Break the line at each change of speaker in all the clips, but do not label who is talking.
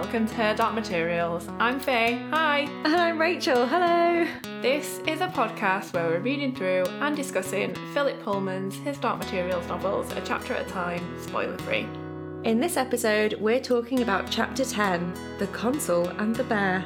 welcome to Her Dark Materials. I'm Faye. Hi.
And I'm Rachel. Hello.
This is a podcast where we're reading through and discussing Philip Pullman's His Dark Materials novels a chapter at a time, spoiler free.
In this episode, we're talking about Chapter 10 The Consul and the Bear.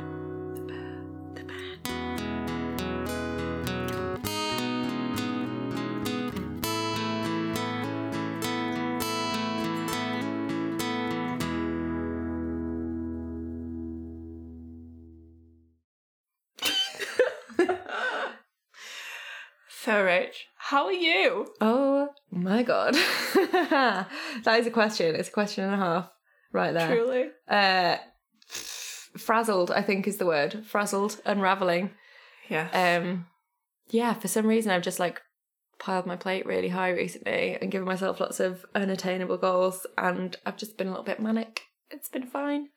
Oh my god. that is a question. It's a question and a half right there.
Truly.
Uh, frazzled, I think is the word. Frazzled, unraveling.
Yeah.
Um, yeah, for some reason I've just like piled my plate really high recently and given myself lots of unattainable goals, and I've just been a little bit manic. It's been fine.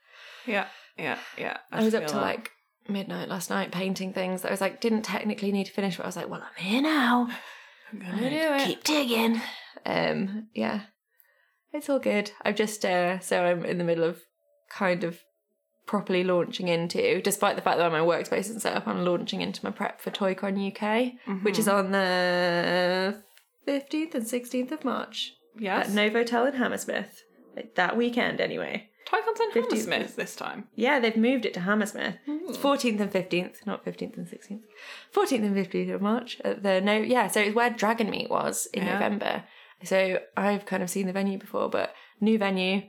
yeah. Yeah. Yeah.
I, was up to
that.
like midnight last night painting things that I was like didn't technically need to finish, but I was like, well, I'm here now.
I'm gonna do it.
Keep digging. Um, yeah, it's all good. I've just uh, so I'm in the middle of kind of properly launching into, despite the fact that my workspace and set up, I'm launching into my prep for ToyCon UK, which is on the fifteenth and sixteenth of March
Yes.
at Novotel in Hammersmith. That weekend, anyway.
Toycon's in
50
Hammersmith this time.
Yeah, they've moved it to Hammersmith. Hmm. It's 14th and 15th, not 15th and 16th. 14th and 15th of March. At the no, yeah, so it's where Dragon Meet was in
Yeah.
November. So I've kind of seen the venue before, but new venue,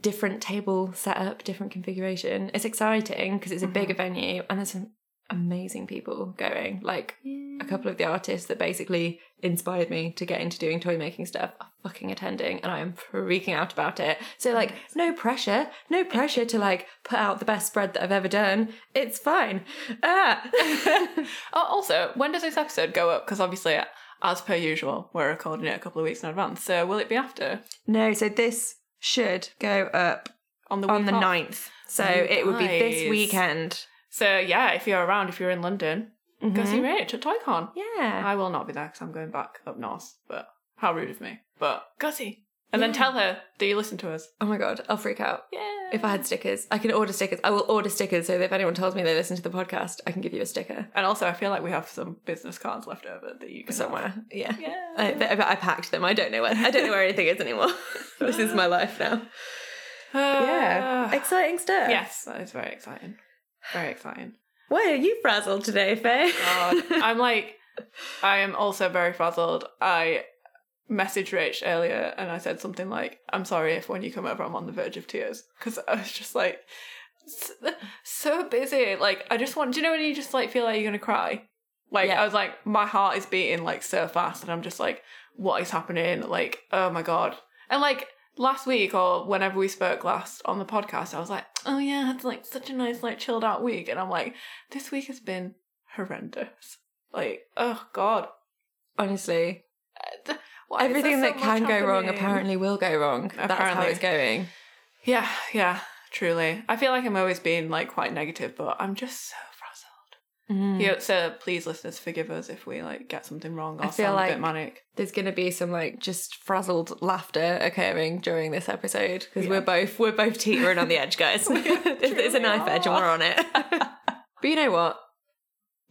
different table setup, different configuration. It's exciting because it's a bigger uh-huh. venue and there's some amazing people going. Like a couple of the artists that basically inspired me to get into doing toy making stuff are fucking attending and I am freaking out about it. So like no pressure, no pressure to like put out the best spread that I've ever done. It's fine. Ah.
Oh, also, when does this episode go up? Because obviously, as per usual, we're recording it a couple of weeks in advance. So, will it be after
no, so this should go up
on the
on the
off?
9th. So it would be this weekend.
So yeah, if you're around, if you're in London, go see Rach at ToyCon.
Yeah.
I will not be there because I'm going back up north. But how rude of me. But go see. And then tell her that you listen to us.
Oh my god, I'll freak out.
Yeah.
If I had stickers, I can order stickers. I will order stickers so that if anyone tells me they listen to the podcast, I can give you a sticker
and also, I feel like we have some business cards left over that you can have.
somewhere. Yeah.
Yeah.
I, I, I packed them. I don't know where. I don't know where anything is anymore. this is my life now. Yeah,
Ah.
exciting stuff.
yes, that is very exciting. Very exciting.
Why are you frazzled today, Faye?
God. I'm like, I am also very frazzled. I messaged Rach earlier and I said something like, I'm sorry if when you come over I'm on the verge of tears. Because I was just like, so busy. Like, I just want, do you know when you just like feel like you're going to cry? Like,
Yeah.
I was like, my heart is beating like so fast and I'm just like, what is happening? Like, oh my God. And like, last week or whenever we spoke last on the podcast, I was like, oh yeah, I had like such a nice, like chilled out week. And I'm like, this week has been horrendous. Like, oh God.
Honestly,
why
everything that
so
can go wrong apparently will go wrong. That's how
Apparently.
it's going.
Yeah, yeah, truly. I feel like I'm always being like quite negative, but I'm just so.
Mm.
Yeah, so please, listeners, forgive us if we like get something wrong or
I feel
sound a
like-
bit manic.
There's going to be some like just frazzled laughter occurring during this episode because
Yeah.
we're both we're both teetering on the edge, guys. There's a knife edge and we're on it. but you know what?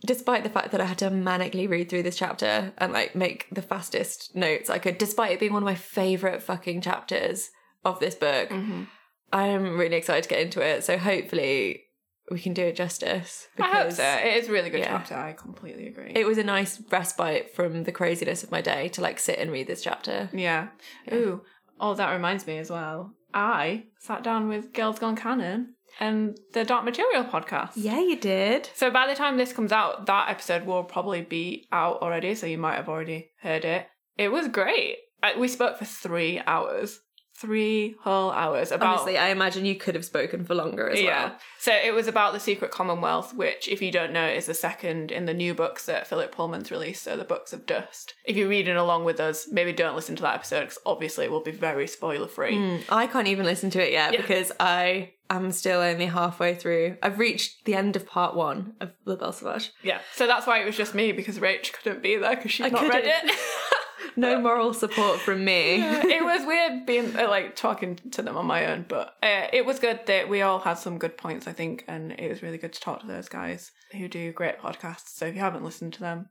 Despite the fact that I had to manically read through this chapter and like make the fastest notes I could, despite it being one of my favorite fucking chapters of this book,
Mhm.
I'm really excited to get into it. So hopefully we can do it justice.
I hope
because
so. It is a really good
yeah.
chapter. I completely agree.
It was a nice respite from the craziness of my day to like sit and read this chapter.
yeah. Ooh. Oh, that reminds me as well. I sat down with Girls Gone Canon and the Dark Material podcast.
Yeah, you did.
So by the time this comes out, that episode will probably be out already, so you might have already heard it. It was great. We spoke for three hours. Three whole hours about
Honestly, I imagine you could have spoken for longer as
yeah.
well.
So it was about the Secret Commonwealth, which, if you don't know, is the second in the new books that Philip Pullman's released. So the Books of Dust. If you're reading along with us, maybe don't listen to that episode because obviously it will be very spoiler free.
Mm, I can't even listen to it yet
Yeah.
because I am still only halfway through. I've reached the end of part one of La Belle Sauvage.
Yeah. So that's why it was just me because Rach couldn't be there because she's
I
not read
couldn't.
it.
no moral support from me.
it was weird being uh, like talking to them on my own, but uh, it was good that we all had some good points, I think, and it was really good to talk to those guys who do great podcasts. So if you haven't listened to them,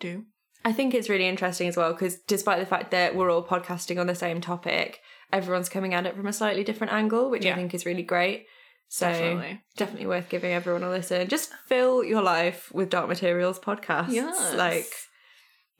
do.
I think it's really interesting as well because despite the fact that we're all podcasting on the same topic, everyone's coming at it from a slightly different angle, which
Yeah.
I think is really great. So
Definitely.
definitely worth giving everyone a listen. Just fill your life with Dark Materials podcasts.
Yes.
Like,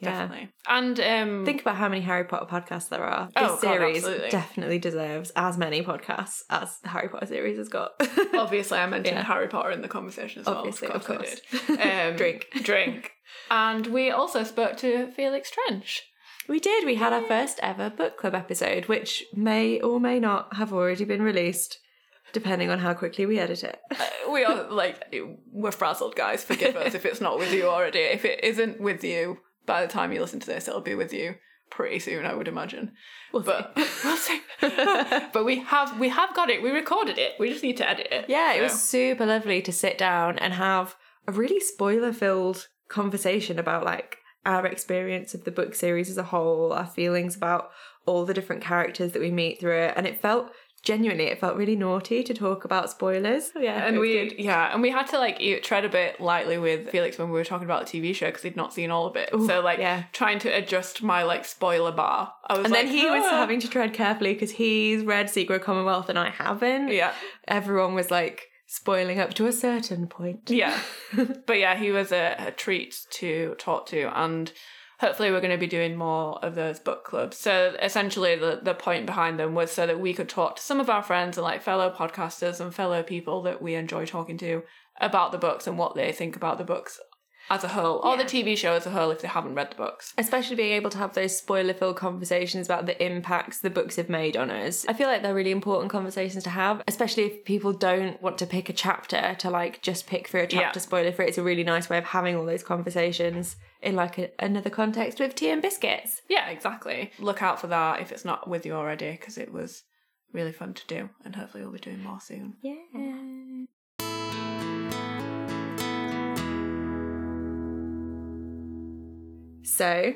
yeah.
Definitely. And um,
Think about how many Harry Potter podcasts there are. This
Oh, God,
series
absolutely.
definitely deserves as many podcasts as the Harry Potter series has got.
obviously I mentioned
Yeah.
Harry Potter in the conversation as well.
Obviously, of course.
Um,
Drink.
Drink. And we also spoke to Felix Trench.
We did. We had our first ever book club episode, which may or may not have already been released, depending on how quickly we edit it.
Uh, we are like we're frazzled, guys. Forgive us if it's not with you already. If it isn't with you by the time you listen to this, it'll be with you pretty soon, I would imagine.
We'll
but we'll see. but we have we have got it. We recorded it. We just need to edit it.
Yeah, it was super lovely to sit down and have a really spoiler filled conversation about like our experience of the book series as a whole, our feelings about all the different characters that we meet through it. And it felt genuinely, it felt really naughty to talk about spoilers. Yeah,
and we
good.
yeah, and we had to like tread a bit lightly with Felix when we were talking about the TV show because he'd not seen all of it.
Ooh,
so like
yeah.
trying to adjust my like spoiler bar. I was
And
like,
then he was
"Ah."
having to tread carefully because he's read Secret Commonwealth and I haven't.
yeah
Everyone was like spoiling up to a certain point.
yeah, but yeah, he was a, a treat to talk to and. Hopefully, we're going to be doing more of those book clubs. So, essentially, the, the point behind them was so that we could talk to some of our friends and like fellow podcasters and fellow people that we enjoy talking to about the books and what they think about the books as a whole, or the TV show as a whole if they haven't read the books.
especially being able to have those spoiler filled conversations about the impacts the books have made on us. I feel like they're really important conversations to have, especially if people don't want to pick a chapter to like just pick through a chapter
Yeah.
spoiler free. It's a really nice way of having all those conversations in like a, another context with tea and biscuits.
Yeah, exactly. Look out for that if it's not with you already, because it was really fun to do, and hopefully we'll be doing more soon.
Yeah. So,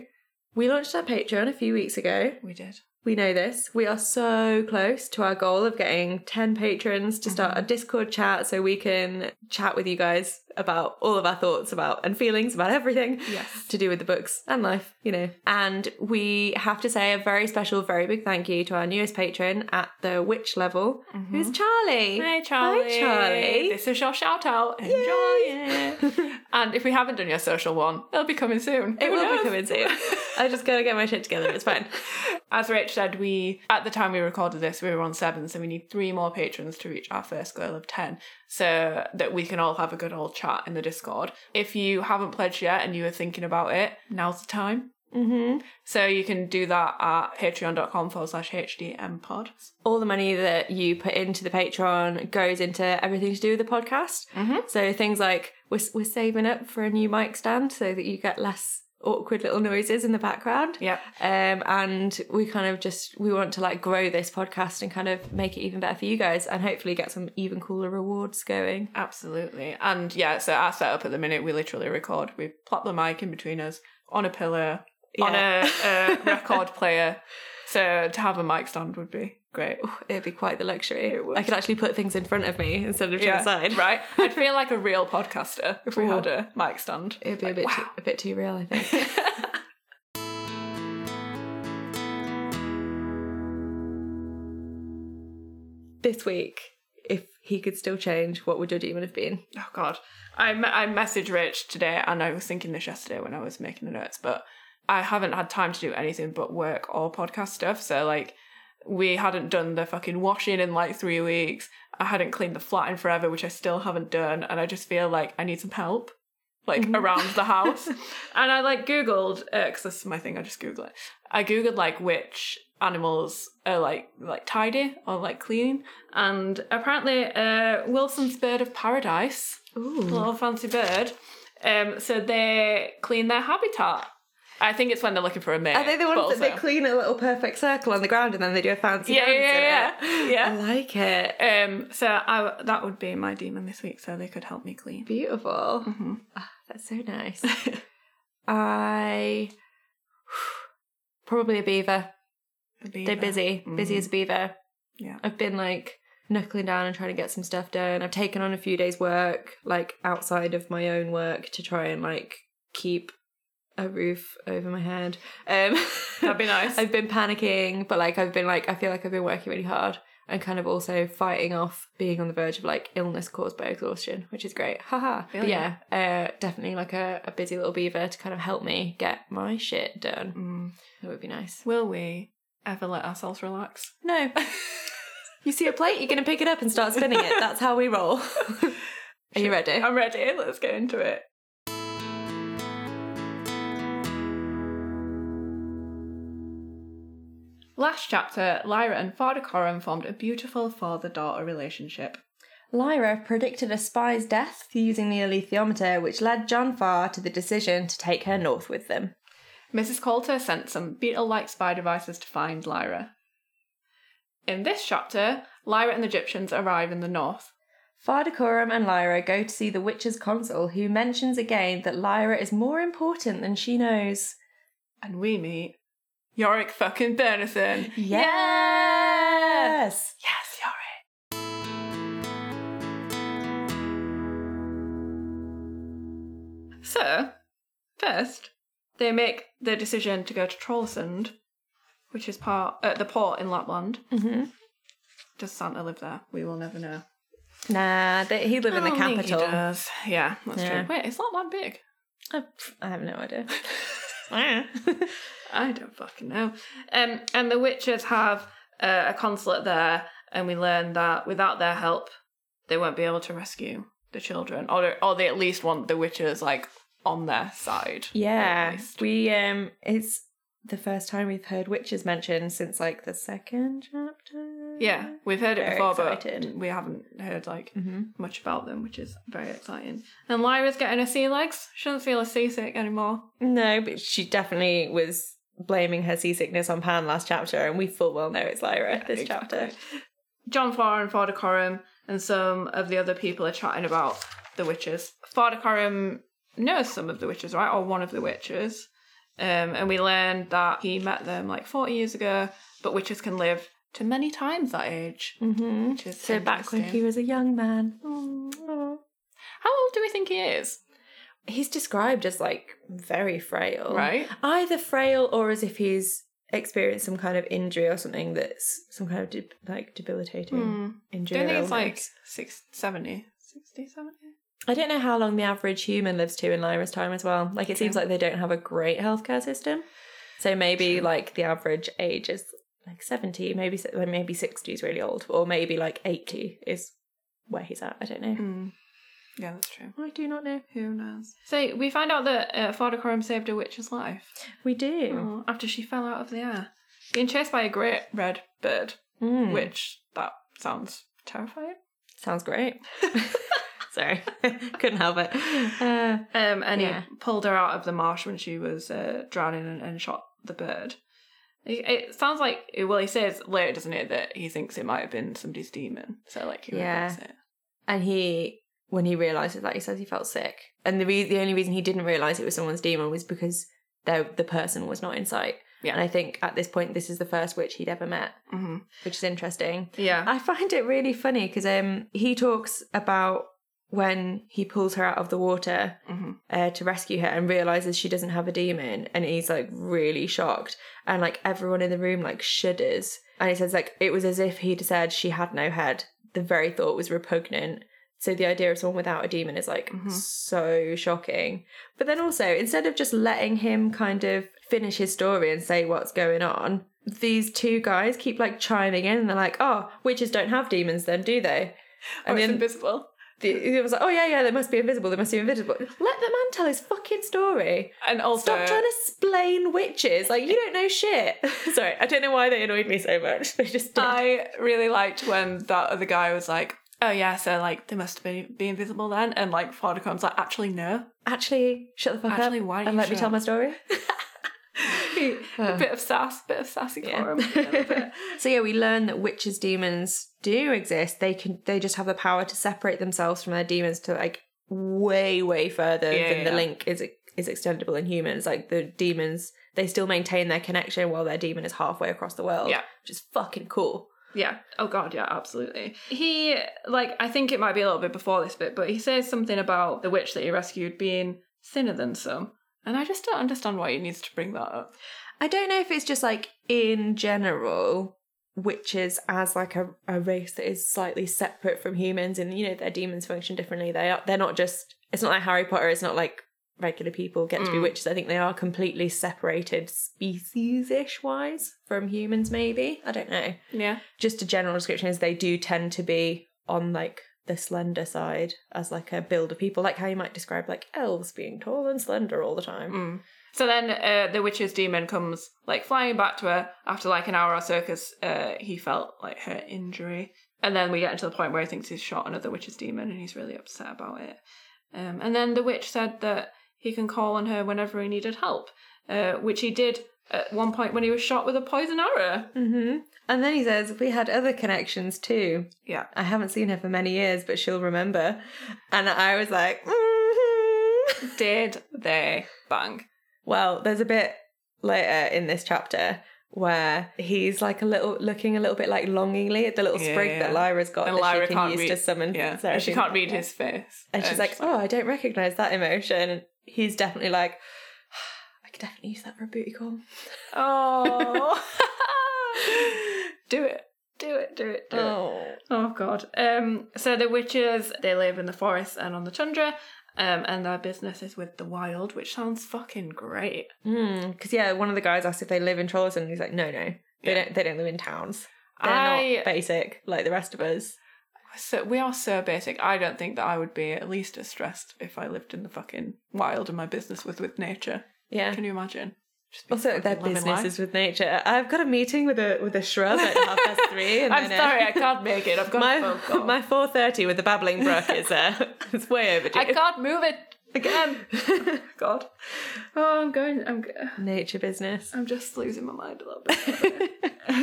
we launched our Patreon a few weeks ago.
We did.
We know this. We are so close to our goal of getting 10 patrons to start mm-hmm. a Discord chat so we can chat with you guys about all of our thoughts about and feelings about everything
Yes.
to do with the books and life, you know. And we have to say a very special, very big thank you to our newest patron at the witch level, mm-hmm. who's Charlie.
Hey Charlie.
Hi, Charlie.
This is your shout out. Enjoy it. and if we haven't done your social one, it'll be coming soon.
It
Who
will
knows?
be coming soon. I just gotta get my shit together. It's fine.
As Rach said, we at the time we recorded this, we were on seven, so we need three more patrons to reach our first goal of ten, so that we can all have a good old chat in the Discord. If you haven't pledged yet and you are thinking about it, now's the time.
Mm-hmm.
So you can do that at patreon.com forward slash HDM pod.
all the money that you put into the Patreon goes into everything to do with the podcast.
Mhm.
So things like we're, we're saving up for a new mic stand so that you get less awkward little noises in the background.
Yeah.
Um, and we kind of just we want to like grow this podcast and kind of make it even better for you guys and hopefully get some even cooler rewards going.
Absolutely. And yeah, so our setup at the minute, we literally record. We plop the mic in between us on a pillar, on a, a record player. So to have a mic stand would be great.
It'd be quite the luxury.
It would.
I could actually put things in front of me instead of to the side.
right. I'd feel like a real podcaster if we
Ooh.
had a mic stand.
It'd be a bit too, a bit too real, I think. this week, if he could still change, what would your demon have been?
Oh God, I me- I messaged Rich today, and I was thinking this yesterday when I was making the notes, but I haven't had time to do anything but work or podcast stuff. So like, we hadn't done the fucking washing in like three weeks. I hadn't cleaned the flat in forever, which I still haven't done, and I just feel like I need some help. Like around the house, and I like googled because this is my thing. I just google it. I googled like which animals are like like tidy or like clean, and apparently uh, Wilson's bird of paradise
Ooh.
little fancy bird. Um, so they clean their habitat. I think it's when they're looking for a mate.
Are they the ones that they clean a little perfect circle on the ground and then they do a fancy
Yeah,
dance
yeah, yeah,
it?
yeah.
I like it.
Um, so I, that would be my demon this week, so they could help me clean.
Beautiful.
hmm
Ah, that's so nice. I Probably a beaver.
A beaver.
They're busy. Busy
Mm.
as a beaver.
Yeah.
I've been like knuckling down and trying to get some stuff done. I've taken on a few days' work, like outside of my own work, to try and like keep a roof over my head. Um,
That'd be nice.
I've been panicking, but like I've been like I feel like I've been working really hard and kind of also fighting off being on the verge of like illness caused by exhaustion, which is great. Haha. But yeah, uh, definitely like a, a busy little beaver to kind of help me get my shit done.
Mm.
That would be nice.
Will we ever let ourselves relax?
No. you see a plate, you're gonna pick it up and start spinning it. That's how we roll. Are you ready?
I'm ready. Let's get into it. Last chapter, Lyra and Father Coram formed a beautiful father daughter relationship.
Lyra predicted a spy's death using the alethiometer, which led John Faa to the decision to take her north with them.
Mrs. Coulter sent some beetle like spy devices to find Lyra. In this chapter, Lyra and the gyptians arrive in the north.
Father Coram and Lyra go to see the witch's consul, who mentions again that Lyra is more important than she knows.
And we meet Iorek fucking Byrnison.
Yes!
Yes, Iorek. So, first, they make the decision to go to Trollesund, which is part uh, the port in Lapland.
hmm
Does Santa live there? We will never know.
Nah, they, he live in the
I don't he
capital.
does. Yeah, that's
Yeah.
true. Wait, is Lapland big?
I, I have no idea.
I don't fucking know. Um, and the witches have uh, a consulate there, and we learn that without their help, they won't be able to rescue the children, or or they at least want the witches like on their side.
Yeah, we um, it's the first time we've heard witches mentioned since like the second chapter.
Yeah, we've heard it before,
excited.
but we haven't heard like
hmm
much about them, which is very exciting. And Lyra's getting her sea legs. She doesn't feel as seasick anymore.
No, but she definitely was blaming her seasickness on Pan last chapter, and we full well know it's Lyra this
Exactly.
chapter.
John Faa and Father Coram and some of the other people are chatting about the witches. Father Coram knows some of the witches, right? Or one of the witches. Um, and we learned that he met them like 40 years ago, but witches can live to many times that age.
Mm-hmm. So back when he was a young man.
How old do we think he is?
He's described as like very frail.
Right?
Either frail or as if he's experienced some kind of injury or something that's some kind of de- like debilitating
Hmm.
injury.
Don't think it's like six, 70. 60, 70?
I don't know how long the average human lives to in Lyra's time as well. Like it seems like they don't have a great healthcare system. So maybe like the average age is like 70, maybe maybe 60 is really old or maybe like 80 is where he's at. I don't know.
Mm. Yeah, that's true.
I do not know.
Who knows? So we find out that uh, Father Coram saved a witch's life.
We do.
Oh, after she fell out of the air. Being chased by a great red bird,
Mm.
which that sounds terrifying.
Sounds great. Sorry, couldn't help it. Uh,
Um, and
Yeah.
he pulled her out of the marsh when she was uh, drowning and, and shot the bird. It, it sounds like well, he says later, doesn't it, that he thinks it might have been somebody's demon. So like, he
Yeah.
it.
and he, when he realizes that, he says he felt sick. And the re- the only reason he didn't realize it was someone's demon was because the the person was not in sight.
Yeah.
And I think at this point, this is the first witch he'd ever met,
hmm
which is interesting.
Yeah.
I find it really funny because um he talks about when he pulls her out of the water
hmm
uh, to rescue her and realizes she doesn't have a demon and he's like really shocked and like everyone in the room like shudders and he says like it was as if he'd said she had no head the very thought was repugnant so the idea of someone without a demon is like
Mhm.
so shocking but then also instead of just letting him kind of finish his story and say what's going on these two guys keep like chiming in and they're like oh witches don't have demons then do they
Oh,
and
it's
then
invisible.
the, it was like, oh yeah, yeah, they must be invisible. They must be invisible. Let the man tell his fucking story.
And also,
Stop trying to explain witches. Like you don't know shit. Sorry, I don't know why they annoyed me so much. They just did.
I really liked when that other guy was like, "Oh yeah, so like they must be be invisible then," and like Coram's like, "Actually, no."
Actually, shut the fuck
Actually,
up
why don't
and let me tell
up?
my story.
a bit of sass, bit of sassy
Yeah.
Coram. a little bit.
so yeah, we learn that witches' demons do exist. They can. They just have the power to separate themselves from their demons to like way, way further
Yeah,
than the
yeah.
link is is extendable in humans. Like the demons, they still maintain their connection while their demon is halfway across the world.
Yeah.
which is fucking cool.
Yeah. Oh god, yeah, absolutely. He like I think it might be a little bit before this bit, but he says something about the witch that he rescued being thinner than some. And I just don't understand why he needs to bring that up.
I don't know if it's just like in general witches as like a, a race that is slightly separate from humans and you know their demons function differently they are they're not just it's not like harry potter it's not like regular people get to be
Mm.
witches i think they are completely separated species-ish wise from humans maybe i don't know
Yeah.
just a general description is they do tend to be on like the slender side as like a build of people like how you might describe like elves being tall and slender all the time
Mm. So then uh, the witch's demon comes like flying back to her after like an hour or so because uh, he felt like her injury. And then we get into the point where he thinks he's shot another witch's demon and he's really upset about it. Um, and then the witch said that he can call on her whenever he needed help, uh, which he did at one point when he was shot with a poison arrow.
Mm-hmm. And then he says, We had other connections too.
Yeah.
I haven't seen her for many years, but she'll remember. And I was like, "Mhm."
Did they bang?
Well, there's a bit later in this chapter where he's like a little, looking a little bit like longingly at the little
Yeah,
sprig
yeah.
that Lyra's got
And
that
Lyra
she can
can't
use
read-
to summon.
Yeah.
Sarah
And she can't read his face.
And she's like, Oh, I don't recognize that emotion. He's definitely like, I could definitely use that for a booty call.
oh. do it. Do it. Do it. Do it.
Oh.
Oh god. Um so the witches they live in the forest and on the tundra. Um and their business is with the wild, which sounds fucking great.
Because yeah, one of the guys asked if they live in Trolls, and he's like, no, no, they
Yeah.
don't. They don't live in towns. They're
I
not basic like the rest of us.
So we are so basic. I don't think that I would be at least as stressed if I lived in the fucking wild and my business was with nature.
Yeah.
Can you imagine?
Also, their business is with nature. I've got a meeting with a with a shrub at half past three. And
I'm
then, uh,
sorry, I can't make it. I've got a
my
phone call.
my four thirty with the babbling brook is uh, it's way overdue.
I can't move it again. God. Oh, I'm going. I'm.
Nature business.
I'm just losing my mind a little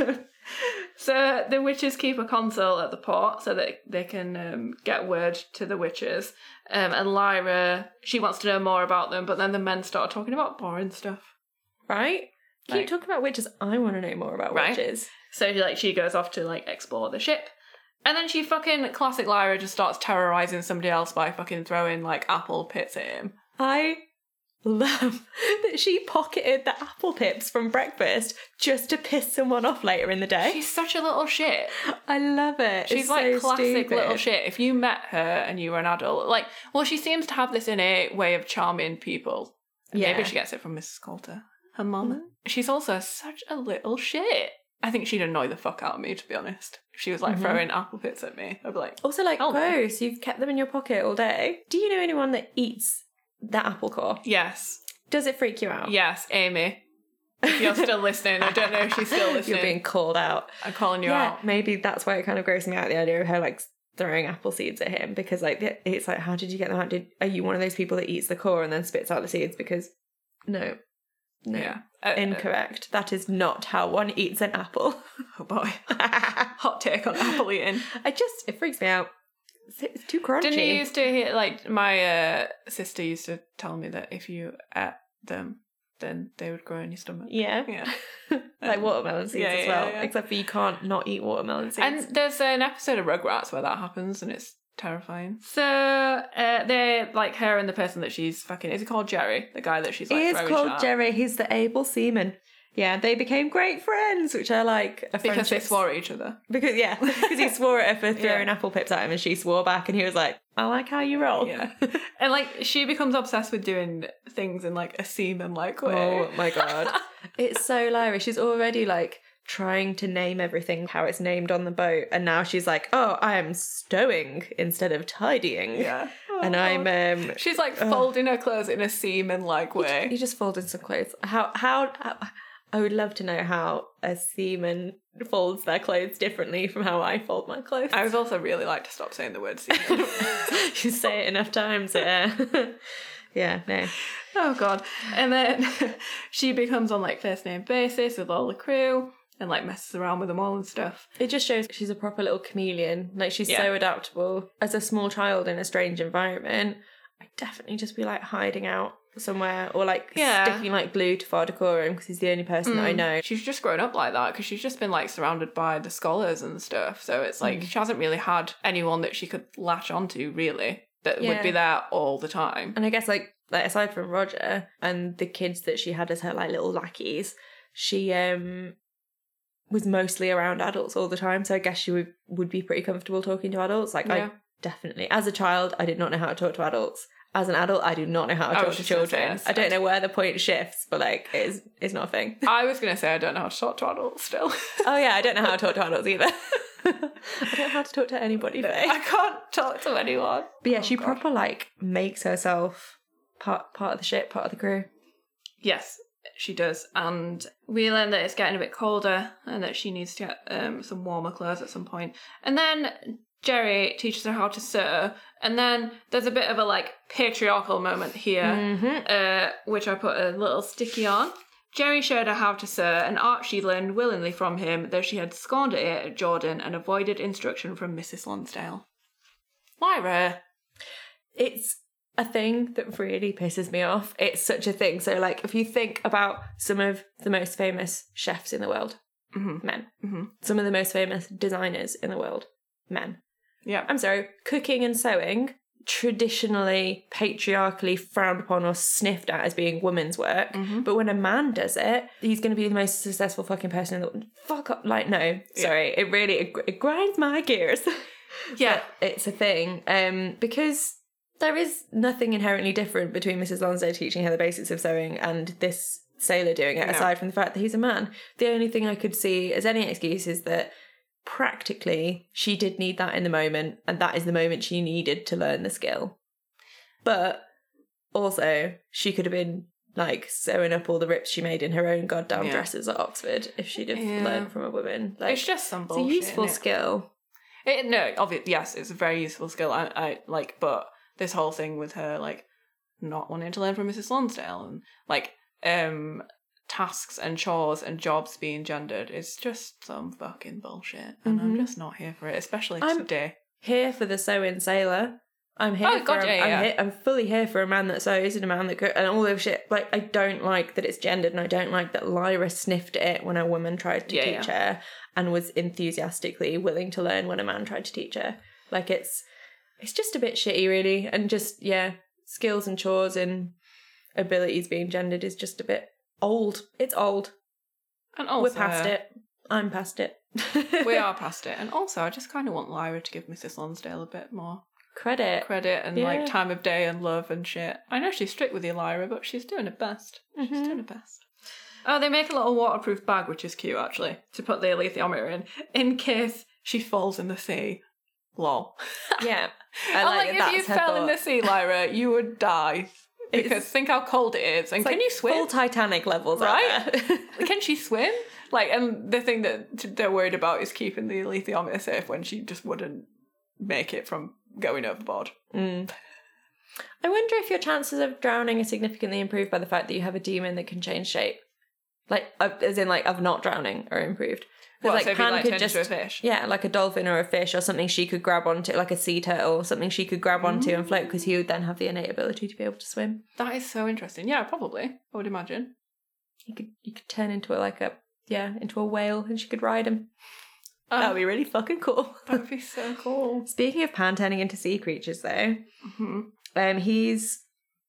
bit. so the witches keep a console at the port so that they can um, get word to the witches. Um, and Lyra, she wants to know more about them, but then the men start talking about boring stuff.
Right? Keep
Like-
talking about witches. I want to know more about
Right.
witches.
So like she goes off to like explore the ship. And then she fucking classic Lyra just starts terrorizing somebody else by fucking throwing like apple pits at him.
I love that she pocketed the apple pips from breakfast just to piss someone off later in the day.
She's such a little shit.
I love it.
She's
It's
like
so
classic
stupid.
little shit. If you met her and you were an adult, like, well, she seems to have this innate way of charming people.
Yeah.
Maybe she gets it from Mrs. Coulter, her mum. She's also such a little shit. I think she'd annoy the fuck out of me, to be honest. If she was like
Mhm.
throwing apple pits at me, I'd be like,
Also, like,
Oh.
gross. You've kept them in your pocket all day. Do you know anyone that eats that apple core?
yes,
Does it freak you out?
yes, Amy. If you're still listening, I don't know if she's still listening.
You're being called out.
I'm calling you
yeah,
out.
maybe that's why it kind of grosses me out the idea of her like throwing apple seeds at him because like it's like how did you get them out? Did are you one of those people that eats the core and then spits out the seeds? Because no, no,
Yeah. Uh, uh,
incorrect. that is not how one eats an apple.
oh boy. Hot take on apple eating.
I just it freaks me out. It's, too crunchy.
Didn't you used to hear like my uh, sister used to tell me that if you ate them, then they would grow in your stomach.
Yeah,
Yeah.
like watermelon seeds
Yeah,
as well.
yeah.
Except for you can't not eat watermelon seeds.
And there's an episode of Rugrats where that happens, and it's terrifying. So uh, they're like her and the person that she's fucking. Is it called Jerry? The guy that she's like
he is called? Jerry. He's the able seaman. Yeah, they became great friends, which I like. A
because they swore at each other.
Because yeah, because he swore at her for throwing
Yeah.
apple pips at him, and she swore back, and he was like, "I like how you roll."
Yeah, and like she becomes obsessed with doing things in like a seaman like way.
oh my god, it's so hilarious. She's already like trying to name everything how it's named on the boat, and now she's like, "Oh, I am stowing instead of tidying."
yeah,
and
Oh,
I'm um.
She's like folding her clothes in a seaman like way.
You just fold in some clothes. How how I would love to know how a seaman folds their clothes differently from how I fold my clothes.
I would also really like to stop saying the word seaman.
you say it enough times, yeah. yeah, no.
oh god. And then she becomes on like first name basis with all the crew and like messes around with them all and stuff.
It just shows she's a proper little chameleon. Like she's
Yeah.
so adaptable. As a small child in a strange environment, I'd definitely just be like hiding out somewhere or like
Yeah.
sticking like glue to Father Coram because he's the only person that I
Mm.
know.
She's just grown up like that because she's just been like surrounded by the scholars and stuff. So it's like
Mm.
she hasn't really had anyone that she could latch onto really that would be there all the time.
And I guess like like aside from Roger and the kids that she had as her like little lackeys, she um was mostly around adults all the time. So I guess she would would be pretty comfortable talking to adults. Like
Yeah.
I definitely as a child I did not know how to talk to adults. As an adult, I do not know how to
I
talk to
gonna say
children. I don't know where the point shifts, but like it's it's not a thing.
I was gonna say I don't know how to talk to adults still.
oh yeah, I don't know how to talk to adults either. I don't know how to talk to anybody. Faye.
I can't talk to anyone.
But yeah,
Oh,
she
God.
proper like makes herself part part of the ship, part of the crew.
Yes, she does. And we learn that it's getting a bit colder and that she needs to get um, some warmer clothes at some point. And then Jerry teaches her how to sew. And then there's a bit of a like patriarchal moment here,
Mm-hmm.
uh, which I put a little sticky on. Jerry showed her how to sew, an art she learned willingly from him, though she had scorned it at Jordan and avoided instruction from Mrs. Lonsdale. Lyra.
It's a thing that really pisses me off. It's such a thing. So like if you think about some of the most famous chefs in the world,
Mm-hmm.
men.
Mhm.
Some of the most famous designers in the world, men.
Yeah.
I'm sorry, cooking and sewing traditionally patriarchally frowned upon or sniffed at as being women's work.
Mhm.
But when a man does it, he's going to be the most successful fucking person in the world. Fuck up. Like, no, sorry. It really, it, it grinds my gears.
Yeah.
it's a thing. Um, because there is nothing inherently different between Mrs. Lonsdale teaching her the basics of sewing and this sailor doing it,
No.
aside from the fact that he's a man. The only thing I could see as any excuse is that practically she did need that in the moment, and that is the moment she needed to learn the skill. But also, she could have been like sewing up all the rips she made in her own goddamn
Yeah.
dresses at Oxford if she'd have
Yeah.
learned from a woman. Like,
it's just some
it's a useful skill.
It, no, obviously, yes, it's a very useful skill. I, I like, but this whole thing with her like not wanting to learn from Mrs. Lonsdale and like um tasks and chores and jobs being gendered is just some fucking bullshit, and I'm
Mhm.
just not here for it, especially
I'm-
today.
here for the sewing sailor. I'm here
Oh,
for.
God,
a,
yeah,
I'm,
yeah.
here, I'm fully here for a man that sews and a man that cook and all this shit. Like I don't like that it's gendered, and I don't like that Lyra sniffed it when a woman tried to
Yeah,
teach her and was enthusiastically willing to learn when a man tried to teach her. Like it's, it's just a bit shitty, really, and just yeah, skills and chores and abilities being gendered is just a bit old. It's old.
And also,
We're past it. I'm past it.
we are past it. And also, I just kind of want Lyra to give Mrs. Lonsdale a bit more
credit.
credit and
Yeah.
like time of day and love and shit. I know she's strict with you, Lyra, but she's doing her best. She's
Mhm.
doing her best. Oh, they make a little waterproof bag, which is cute actually, to put the alethiometer in, in case she falls in the sea. Lol.
Yeah, I like,
like, if you fell in the sea, Lyra, you would die. Because think how cold it is. And can
like
you swim?
Full Titanic levels,
Right? Can she swim? Like, and the thing that they're worried about is keeping the alethiometer safe when she just wouldn't make it from going overboard.
Mm. I wonder if your chances of drowning are significantly improved by the fact that you have a demon that can change shape. Like, as in, like, of not drowning are improved.
What, so you, like,
could
just into a fish?
yeah, like a dolphin or a fish or something she could grab onto, like a sea turtle or something she could grab onto and float because he would then have the innate ability to be able to swim.
That is so interesting. Yeah, probably. I would imagine.
He could, he could turn into a, like a, yeah, into a whale and she could ride him.
Um,
be really fucking cool.
that would be so cool.
Speaking of Pan turning into sea creatures, though,
hmm
Um, he's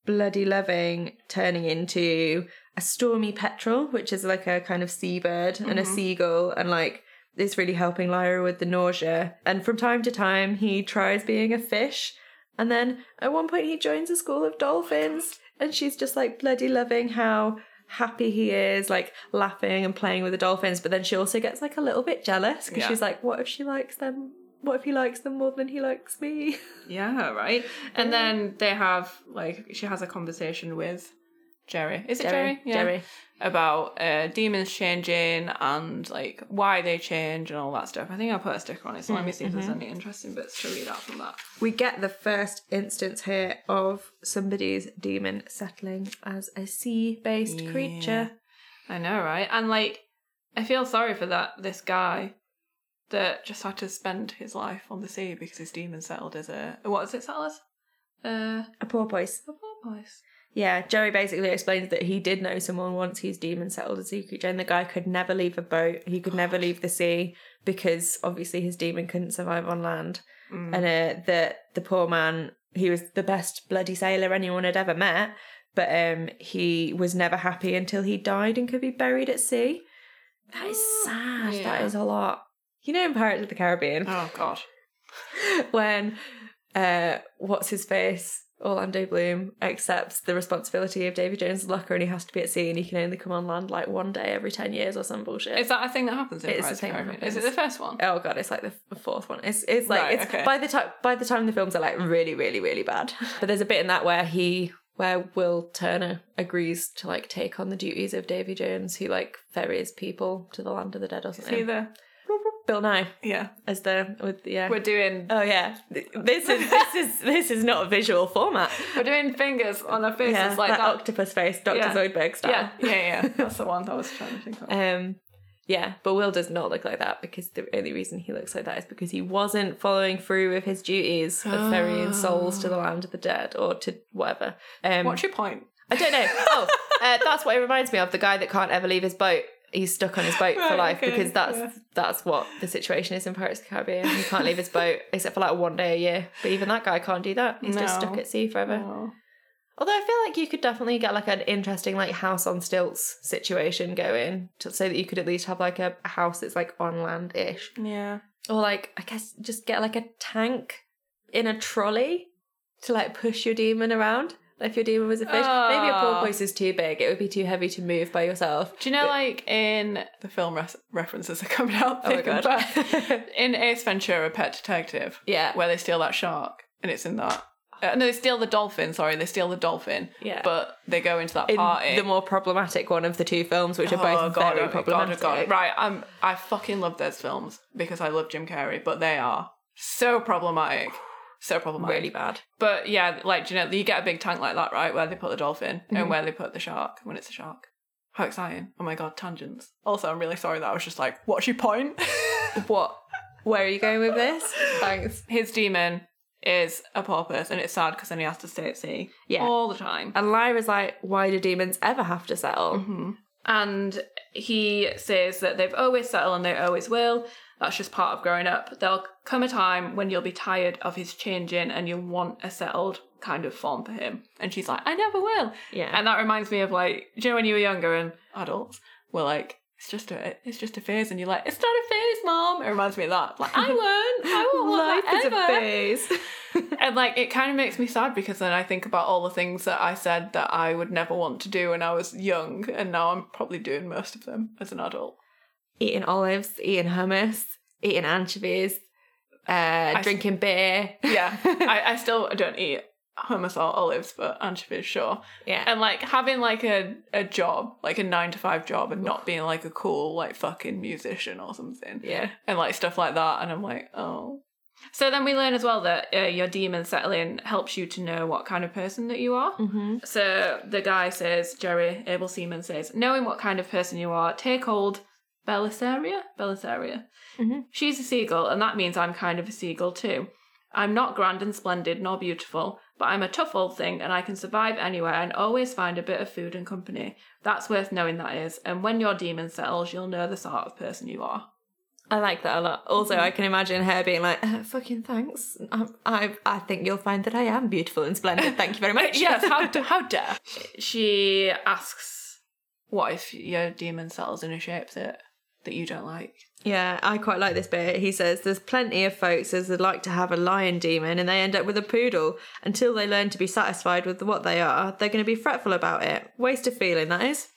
bloody loving turning into a stormy petrel, which is like a kind of seabird, and a
Mhm.
seagull, and like is really helping Lyra with the nausea. And from time to time, he tries being a fish, and then at one point he joins a school of dolphins, and she's just like bloody loving how happy he is, like laughing and playing with the dolphins. But then she also gets like a little bit jealous because
Yeah.
she's like, "What if she likes them? What if he likes them more than he likes me?"
Yeah, right. And then they have like she has a conversation with Jerry. Is it Jerry? Yeah.
Jerry.
About uh, demons changing and like why they change and all that stuff. I think I'll put a sticker on it, so let me see if there's any interesting bits to read out from that.
We get the first instance here of somebody's demon settling as a sea based
Yeah.
creature.
I know, right? And like, I feel sorry for that this guy that just had to spend his life on the sea because his demon settled as a what is it settled as? Uh,
A porpoise.
a porpoise.
Yeah, Joey basically explains that he did know someone once whose demon settled a sea creature, and the guy could never leave a boat. He could never leave the sea because obviously his demon couldn't survive on land.
Mm.
And uh, the the poor man, he was the best bloody sailor anyone had ever met, but um, he was never happy until he died and could be buried at sea. That is sad. That
Yeah.
is a lot. You know, in Pirates of the Caribbean,
Oh god.
when uh what's his face Orlando Bloom accepts the responsibility of Davy Jones' locker and he has to be at sea and he can only come on land like one day every 10 years or some bullshit.
Is that a thing that happens in
It's the thing that
Caribbean? Is it the first one?
oh god, it's like the f- fourth one. It's it's like
Right,
it's
okay.
by the time by the time the films are like really really really bad. But there's a bit in that where he where Will Turner agrees to like take on the duties of Davy Jones who like ferries people to the land of the dead or something.
See the
Bill Nighy
yeah.
as the with yeah.
We're doing
Oh yeah, this is this is this is not a visual format.
we're doing fingers on our faces
Yeah,
like
that,
that.
octopus face, Doctor
Yeah.
Zoidberg style.
yeah, yeah, yeah. That's the one I was trying to think of.
Um, yeah, but Will does not look like that because the only reason he looks like that is because he wasn't following through with his duties of ferrying souls to the land of the dead or to whatever. Um,
What's your point?
I don't know. Oh, uh, that's what it reminds me of. The guy that can't ever leave his boat. He's stuck on his boat for life
okay,
because that's
yeah.
that's what the situation is in Pirates of the Caribbean. He can't leave his boat except for like one day a year. But even that guy can't do that. He's just stuck at sea forever.
Oh.
Although I feel like you could definitely get like an interesting like house on stilts situation going, to, so that you could at least have like a, a house that's like on land ish,
Yeah.
or like I guess just get like a tank in a trolley to like push your demon around. Like if your demon was a fish, maybe a
Oh.
porpoise is too big; it would be too heavy to move by yourself.
Do you know, like in the film res- references are coming out?
Oh my God.
in Ace Ventura: Pet Detective,
Yeah,
where they steal that shark, and it's in that. Uh, no, they steal the dolphin. Sorry, they steal the dolphin.
Yeah.
But they go into that
in
party.
the more problematic one of the two films, which are both
Oh, God,
very
oh, God,
problematic.
oh, God. Right, I'm. I fucking love those films because I love Jim Carrey, but they are so problematic, so problematic.
Really bad.
But yeah, like you know, you get a big tank like that, right? Where they put the dolphin
Mhm.
and where they put the shark when it's a shark. How exciting! Oh my god, tangents. Also, I'm really sorry that I was just like, "What's your point?"
What? Where are you going with this? Thanks.
His demon is a porpoise, and it's sad because then he has to stay at sea
Yeah.
all the time.
And Lyra's like, why do demons ever have to settle?
hmm And he says that they've always settled and they always will. That's just part of growing up. There'll come a time when you'll be tired of his changing and you'll want a settled kind of form for him. And she's like, I never will.
Yeah.
And that reminds me of like, do you know when you were younger and adults were like, it's just a it's just a phase, and you're like, it's not a phase, mom. It reminds me of that. Like, I won't. I won't want
Life is
that
a
ever.
phase.
And like it kind of makes me sad because then I think about all the things that I said that I would never want to do when I was young, and now I'm probably doing most of them as an adult.
Eating olives, eating hummus, eating anchovies, uh, drinking beer.
Yeah, I, I still don't eat hummus or olives, but anchovies, sure.
yeah.
And like having like a, a job, like a nine to five job, and not being like a cool like fucking musician or something,
yeah.
and like stuff like that. And I'm like, oh. So then we learn as well that uh, your demon settling helps you to know what kind of person that you are.
Mm-hmm.
So the guy says, Jerry Abel Seaman says, knowing what kind of person you are, take hold Belisaria? Belisaria.
Mhm.
She's a seagull, and that means I'm kind of a seagull too. I'm not grand and splendid nor beautiful, but I'm a tough old thing and I can survive anywhere and always find a bit of food and company. That's worth knowing that is, and when your demon settles, you'll know the sort of person you are.
I like that a lot. Also, I can imagine her being like, uh, "Fucking thanks. I, I, I think you'll find that I am beautiful and splendid. Thank you very much."
yes, how, how dare. She asks, what if your demon settles in a shape that, you don't like?
Yeah, I quite like this bit. He says there's plenty of folks as would like to have a lion demon and they end up with a poodle. Until they learn to be satisfied with what they are, they're going to be fretful about it. Waste of feeling, that is.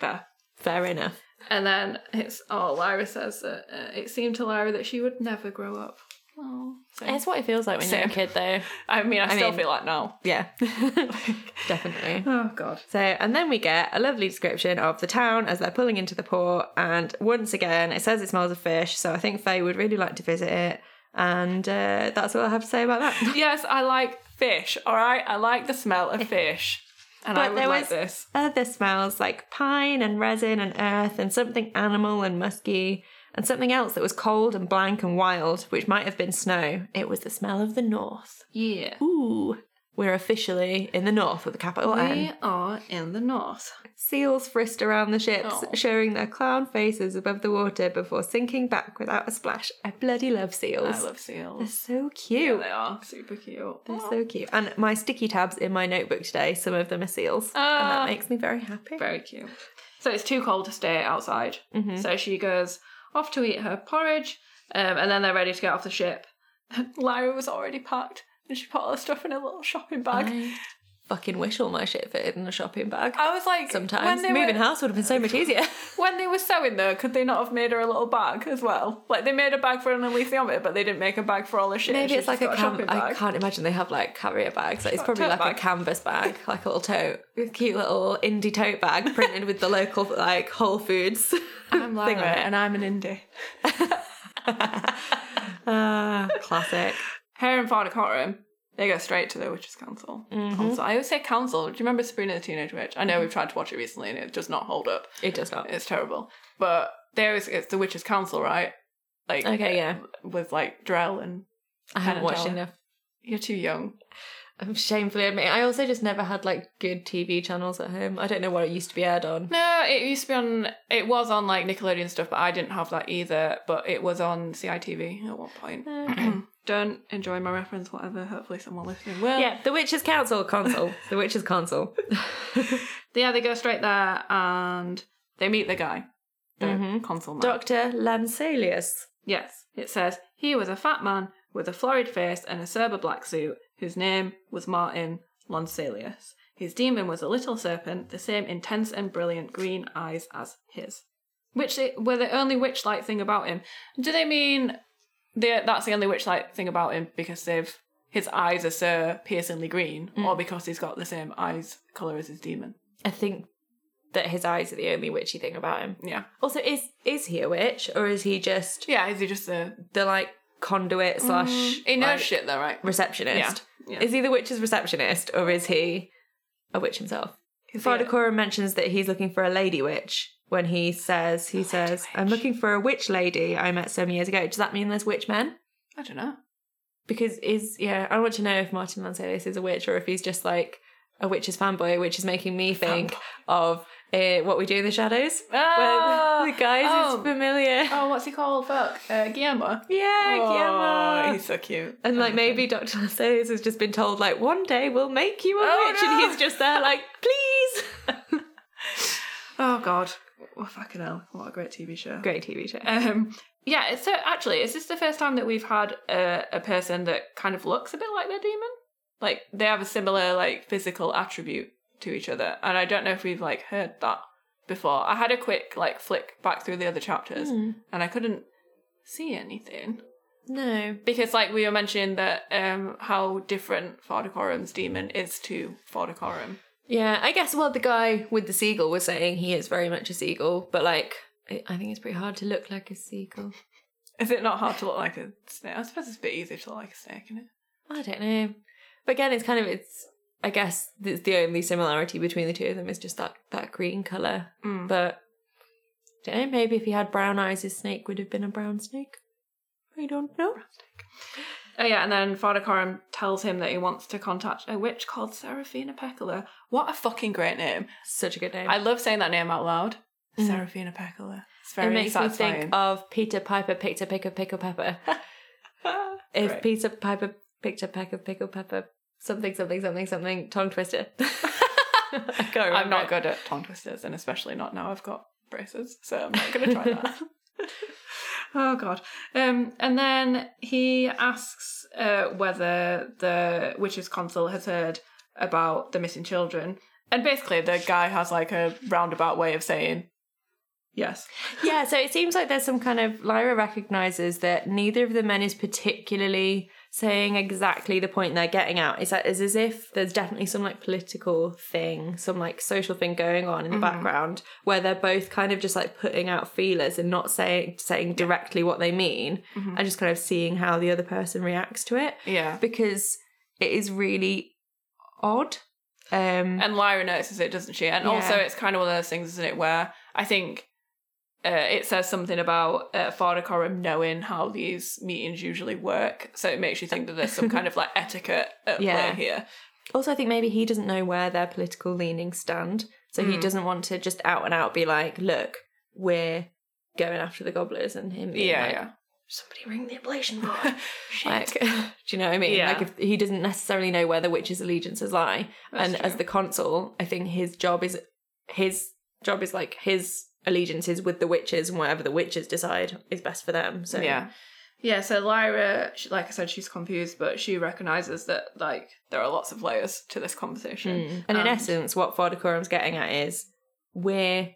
Fair.
Fair enough.
And then it's oh, Lyra says that uh, it seemed to Lyra that she would never grow up. Oh, same.
It's what it feels like when you're a kid, though.
I mean, I, still
mean-
feel like no.
Yeah, definitely.
Oh God.
So, and then we get a lovely description of the town as they're pulling into the port. And once again, it says it smells of fish. So I think Faye would really like to visit it. And uh, that's all I have to say about that.
Yes, I like fish. All right, I like the smell of fish, and I would
there
like
was-
this.
Other smells like pine and resin and earth and something animal and musky and something else that was cold and blank and wild, which might have been snow. It was the smell of the north.
Yeah.
Ooh. we're officially in the north with a capital N.
We are in the north.
Seals frisked around the ships,
Oh.
showing their clown faces above the water before sinking back without a splash. I bloody love seals.
I love seals.
They're so
Yeah,
cute.
they are super cute.
They're so cute. And my sticky tabs in my notebook today, some of them are seals. and
Ah.
that makes me very happy.
Very cute. So it's too cold to stay outside.
Mhm.
So she goes off to eat her porridge, um, and then they're ready to get off the ship. Lyra was already packed, and she put all her stuff in a little shopping bag.
Fucking wish all my shit fitted in a shopping bag.
I was like,
Sometimes moving
were,
house would have been so much easier.
when they were sewing though, could they not have made her a little bag as well? Like they made a bag for an alethiometer, but they didn't make a bag for all her shit.
Maybe it's like a cam- I can't imagine they have like carrier bags. Like, it's probably like
bag.
a canvas bag, like a little tote, with a cute little indie tote bag printed with the local like Whole Foods.
I'm Lyra,
thing on it.
and I'm an indie.
Ah, classic.
Hair and Father Coram, they go straight to the Witches' Council.
Mm-hmm.
Council. I always say council. Do you remember Sabrina the Teenage Witch? I know we've tried to watch it recently and it does not hold up.
It does not.
It's terrible. But there is it's the Witches' Council, right? Like
Okay, yeah.
with like Drell and
I haven't
Penn
watched enough.
you're too young.
I'm shamefully admit. I also just never had like good TV channels at home. I don't know what it used to be aired on.
No, it used to be on. It was on like Nickelodeon stuff, but I didn't have that either. But it was on CITV at one point.
Okay.
Don't enjoy my reference, whatever. Hopefully, someone listening will.
Yeah, the Witches' Council console. the Witches' Console.
yeah. They go straight there and they meet the guy, the
Mhm.
consul man.
Doctor Lanselius.
Yes, it says he was a fat man with a florid face and a sober black suit, whose name was Martin Lanselius. His demon was a little serpent, the same intense and brilliant green eyes as his. Which they, were the only witch-like thing about him. Do they mean they, that's the only witch-like thing about him because they've his eyes are so piercingly green, or mm. because he's got the same eyes color as his demon?
I think that his eyes are the only witchy thing about him.
Yeah,
Also, is is he a witch or is he just
yeah. Is he just a
the like conduit mm, slash
he knows
like,
shit though, right?
receptionist?
Yeah, yeah.
Is he the witch's receptionist or is he a witch himself? Coram mentions that he's looking for a lady witch when he says he says I'm looking for a witch lady I met some years ago. Does that mean there's witch men?
I don't know.
Because is yeah, I want to know if Martin Lanselius is a witch or if he's just like a witch's fanboy, which is making me think of uh, what we do in the shadows.
Ah!
where the guys
Oh.
is familiar.
Oh, what's he called? Fuck. Uh, Guillermo.
Yeah,
Oh,
Guillermo.
he's so cute.
And like maybe Dr. Lanselius has just been told like one day we'll make you a
Oh,
witch,
no.
and he's just there like please.
Oh god. Oh fucking hell! What a great TV show.
Great TV show.
Um. Yeah. So actually, is this the first time that we've had a, a person that kind of looks a bit like their demon? Like they have a similar like physical attribute to each other, and I don't know if we've like heard that before. I had a quick like flick back through the other chapters,
Hmm.
and I couldn't see anything.
No.
because like we were mentioning that um how different Father Coram's demon is to Father Coram.
Yeah, I guess well the guy with the seagull was saying he is very much a seagull, but like I I think it's pretty hard to look like a seagull.
Is it not hard to look like a snake? I suppose it's a bit easier to look like a snake, isn't it?
I don't know. But again, it's kind of it's. I guess the, the only similarity between the two of them is just that that green color.
Mm.
But don't know. Maybe if he had brown eyes, his snake would have been a brown snake. I don't know.
Oh yeah, and then Father Coram tells him that he wants to contact a witch called Serafina Pekkala. What a fucking great name!
Such a good name.
I love saying that name out loud. Mm. Serafina Pekkala. It's
it
very
makes me think of Peter Piper picked a pick of pickle pepper. if. Peter Piper picked a peck of pickle pepper, something, something, something, something, tongue twister. I can't remember.
I'm not good at tongue twisters, and especially not now I've got braces, so I'm not going to try that. oh god. Um, and then he asks uh, whether the witches' council has heard about the missing children, and basically the guy has like a roundabout way of saying yes.
Yeah, so it seems like there's some kind of Lyra recognizes that neither of the men is particularly saying exactly the point they're getting out. It's, like, it's as if there's definitely some like political thing, some like social thing going on in the background where they're both kind of just like putting out feelers and not saying saying directly what they mean and just kind of seeing how the other person reacts to it
Yeah.
because it is really odd. Um
And Lyra notices it, doesn't she? And
Yeah.
also, it's kind of one of those things, isn't it, where I think uh, it says something about uh, Father Coram knowing how these meetings usually work. So it makes you think that there's some kind of like etiquette at
Yeah.
play here.
Also, I think maybe he doesn't know where their political leanings stand. So he
Mm.
doesn't want to just out and out be like, look, we're going after the gobblers and him being
Yeah,
like,
yeah.
somebody ring the oblation.
Shit.
like, do you know what I mean?
Yeah.
Like, if he doesn't necessarily know where the witches' allegiances lie.
That's
and as the consul, I think his job is his job is like his allegiances with the witches and whatever the witches decide is best for them. So
yeah. Yeah, so Lyra, she, like I said, she's confused, but she recognizes that like there are lots of layers to this conversation.
Mm. And in essence, what Father Coram's getting at is we're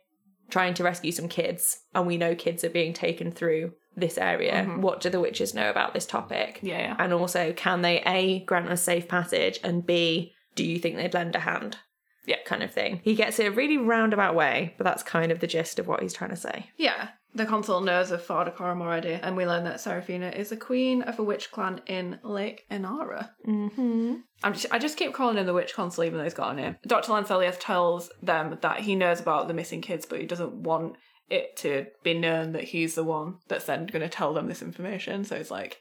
trying to rescue some kids, and we know kids are being taken through this area.
Mhm.
What do the witches know about this topic?
yeah, yeah,
And also, can they A, grant us safe passage, and B, do you think they'd lend a hand?
Yeah.
Kind of thing. He gets it a really roundabout way, but that's kind of the gist of what he's trying to say.
yeah. The consul knows of Father Coram already, and we learn that Serafina is the queen of a witch clan in Lake Enara.
Mm-hmm.
I'm just, I just keep calling him the witch consul, even though he's got a name. Dr. Lanselius tells them that he knows about the missing kids, but he doesn't want it to be known that he's the one that's then going to tell them this information. So it's like,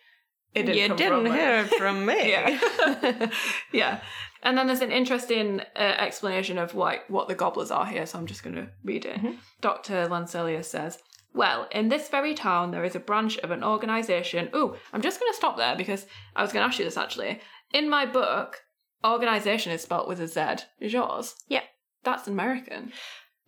it didn't
you
come
didn't
from,
hear it from me.
Yeah. yeah. And then there's an interesting uh, explanation of like what the gobblers are here, so I'm just going to read it.
Mhm.
Dr. Lanselius says, well, in this very town, there is a branch of an organisation. Ooh, I'm just going to stop there because I was going to ask you this actually. In my book, organisation is spelt with a Z. Is yours?
Yeah.
That's American.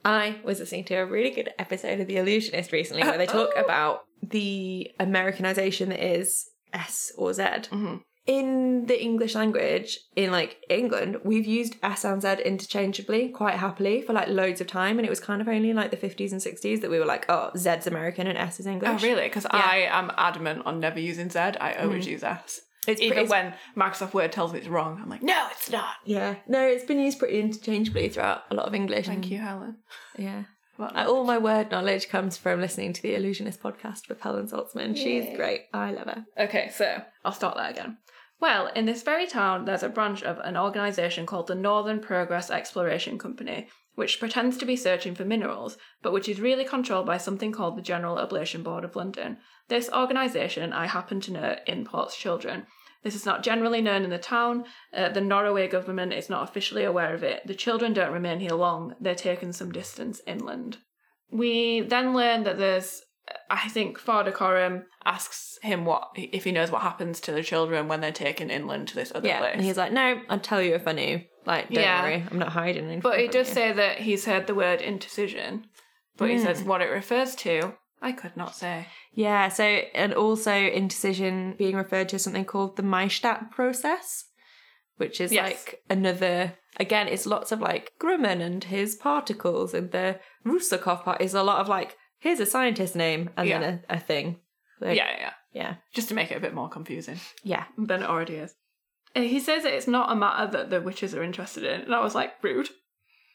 I was listening to a really good episode of The Allusionist recently where they talk
Oh.
about the Americanization that is S or Z.
Mm-hmm.
In the English language, in like England, we've used S and Z interchangeably quite happily for like loads of time. And it was kind of only in like the 50s and 60s that we were like, oh, Z's American and S is English.
Oh, really? Because I am adamant on never using Z. I always mm. use S.
It's
Even
pretty,
when Microsoft Word tells me it's wrong, I'm like, no, it's not.
yeah. No, it's been used pretty interchangeably throughout a lot of English.
Thank
and-
you, Helen.
Yeah.
Well,
all my word knowledge comes from listening to the Allusionist podcast with Helen Zaltzman. She's
Yay.
great. I love her.
Okay, so I'll start that again. Well, in this very town, there's a branch of an organisation called the Northern Progress Exploration Company, which pretends to be searching for minerals, but which is really controlled by something called the General Oblation Board of London. This organisation, I happen to know, imports children. This is not generally known in the town. Uh, the Norway government is not officially aware of it. The children don't remain here long, they're taken some distance inland. We then learn that there's I think Father Coram asks him what if he knows what happens to the children when they're taken inland to this other
Yeah.
place.
And he's like, no, I'd tell you if I knew. Like, don't
Yeah.
worry. I'm not hiding anything.
but he does
you."
say that he's heard the word intercision, but he
Mm.
says what it refers to. I could not say.
Yeah, so, and also intercision being referred to as something called the Maystadt process, which is
Yes.
like another, again, it's lots of like Grumman and his particles, and the Rusakov part is a lot of like, here's a scientist name, and
Yeah.
then a, a thing. Like,
yeah, yeah,
Yeah.
just to make it a bit more confusing
Yeah.
than it already is. He says that it's not a matter that the witches are interested in, and I was like, rude.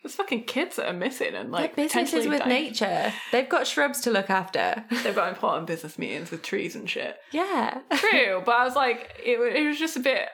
There's fucking kids that are missing and like
Their business is
potentially
with
dying.
nature. They've got shrubs to look after.
They've got important business meetings with trees and shit.
yeah.
True, but I was like, it, wa- it was just a bit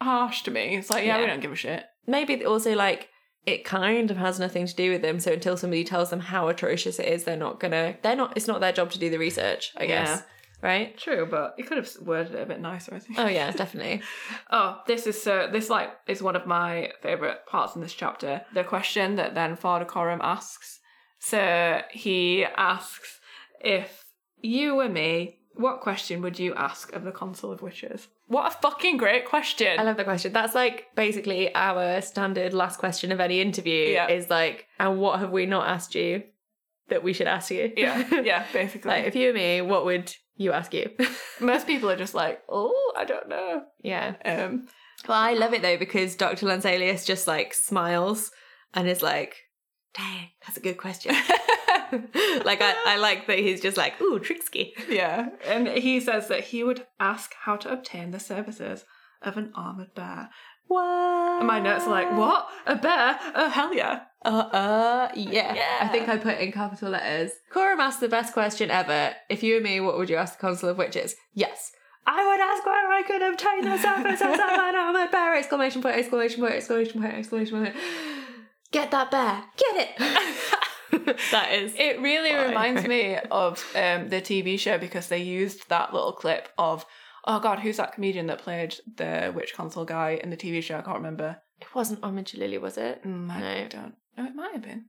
harsh to me. It's like, yeah, we
Yeah.
don't give a shit.
maybe also like it kind of has nothing to do with them so until somebody tells them how atrocious it is they're not gonna they're not it's not their job to do the research i guess Yeah. right
True, but you could have worded it a bit nicer, I think.
oh yeah definitely
Oh, this is so. This like is one of my favorite parts in this chapter. The question that then Father Coram asks. So he asks if you were me, what question would you ask of the Consul of Witches? What a fucking great question!
i love the question that's like basically our standard last question of any interview
Yeah.
is like and what have we not asked you that we should ask you
yeah, yeah, basically.
like if you were me what would you ask you
Most people are just like, oh, I don't know.
yeah
Um,
well i love it though because dr lanselius just like smiles and is like dang that's a good question like I, I like that he's just like ooh tricksky
yeah, and he says that he would ask how to obtain the services of an armored bear.
What?
And my notes are like, what? A bear? Oh, hell yeah.
Uh, uh, yeah.
Yeah.
I think I put in capital letters. Coram asked the best question ever. If you were me, what would you ask the Consul of Witches? Yes. I would ask where I could obtain the services of an armored bear! Exclamation point, exclamation point, exclamation point, exclamation point. Get that bear! Get it! that is.
It really reminds me of um, the TV show because they used that little clip of, oh God, who's that comedian that played the Witch Console guy in the TV show? I can't remember.
It wasn't Djalili, was it?
Mm, I
No.
don't. No, it might have been.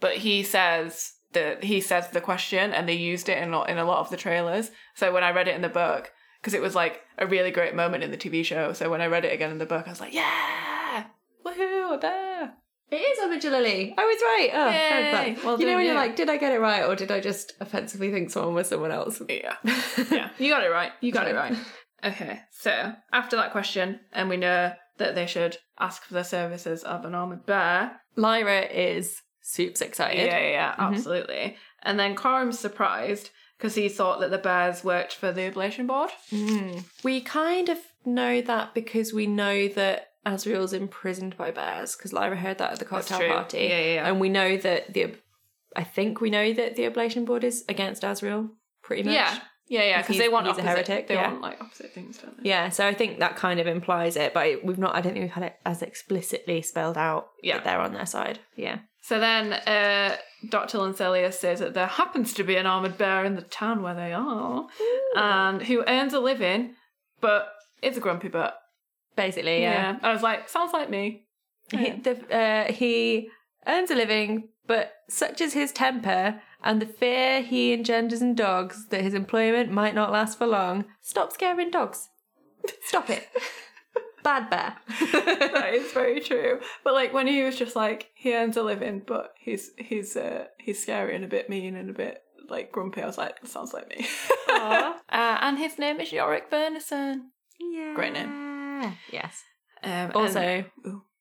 But he says that he says the question, and they used it in a lot, in a lot of the trailers. So when I read it in the book, because it was like a really great moment in the TV show. So when I read it again in the book, I was like, yeah, woohoo, bear.
It is Omid Djalili. I was right. Oh,
Yay. Well
you know
done,
when you're
you.
like, did I get it right, or did I just offensively think someone was someone else?
Yeah, yeah, you got it right. You got it right. Okay, so after that question, and we know that they should ask for the services of an armored bear.
Lyra is super excited.
yeah, yeah,
Mhm.
absolutely. And then Coram's surprised because he thought that the bears worked for the oblation board.
Mm. We kind of know that because we know that Asriel's imprisoned by bears because Lyra heard that at the cocktail party.
Yeah, yeah, yeah.
And we know that the, I think we know that the oblation board is against Asriel, pretty much.
Yeah, yeah, yeah. Because they want
he's a
opposite.
heretic,
They
yeah.
want like opposite things, don't they?
Yeah, so I think that kind of implies it, but we've not. I don't think we've had it as explicitly spelled out
Yeah.
that they're on their side. Yeah,
So then uh, Dr. Lanselius says that there happens to be an armoured bear in the town where they are, and who earns a living, but is a grumpy butt.
Basically, yeah.
I was like, sounds like me.
He, the, uh, he earns a living, but such is his temper and the fear he engenders in dogs that his employment might not last for long. Stop scaring dogs. Stop it. Bad bear.
that is very true. But like when he was just like he earns a living, but he's he's uh he's scary and a bit mean and a bit like grumpy. I was like, sounds like me. Uh, and his name is Iorek Byrnison.
yeah.
Great name.
Yes.
Um,
Also,
and-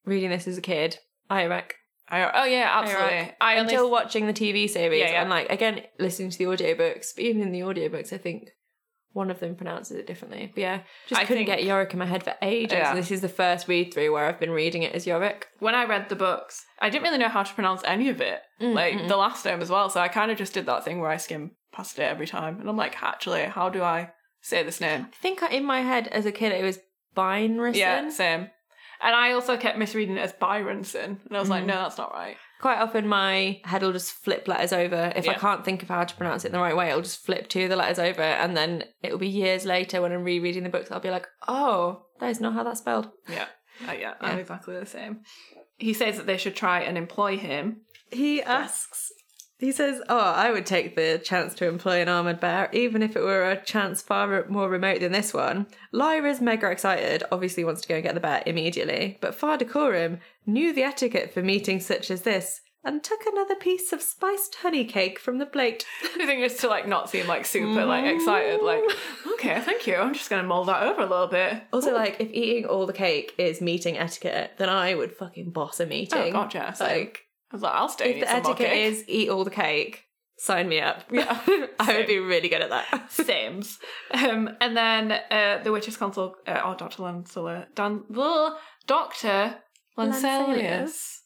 reading this as a kid, Iraq.
I, oh yeah, absolutely. I only
Until watching the TV series
Yeah, yeah.
and like again listening to the audiobooks, but even in the audiobooks I think one of them pronounces it differently. But yeah, just
I
couldn't
think-
get Yorick in my head for ages.
Yeah.
This is the first read through where I've been reading it as Yorick.
when I read the books, I didn't really know how to pronounce any of it.
Mm,
like
mm,
the last name as well. So I kind of just did that thing where I skim past it every time, and I'm like, actually, how do I say this name?
I think in my head as a kid it was Bynrison.
Yeah, same. And I also kept misreading it as Byronson, and I was like,
Mm.
no, that's not right.
Quite often my head will just flip letters over. If I
Yeah.
can't think of how to pronounce it in the right way, it'll just flip two of the letters over and then it'll be years later when I'm rereading the books, I'll be like, oh, that is not how that's spelled.
Yeah, uh, yeah, I'm
Yeah.
exactly the same. He says that they should try and employ him.
He asks, he says, Oh, I would take the chance to employ an armoured bear, even if it were a chance far more remote than this one. Lyra's mega excited, obviously wants to go and get the bear immediately, but Father Coram knew the etiquette for meetings such as this and took another piece of spiced honey cake from the plate.
I think it's to like not seem like super like mm-hmm. excited. Like, okay, thank you. I'm just gonna mull that over a little bit.
Also, like, if eating all the cake is meeting etiquette, then I would fucking boss a meeting.
Oh god, yeah.
Like,
I was like, I'll stay.
if the etiquette is eat all the cake, sign me up.
Yeah.
I would be really good at that.
Sims. Um, and then uh, the witch's consul, uh, or Dr. Lancella, Dan, ugh, Dr. Lanselius,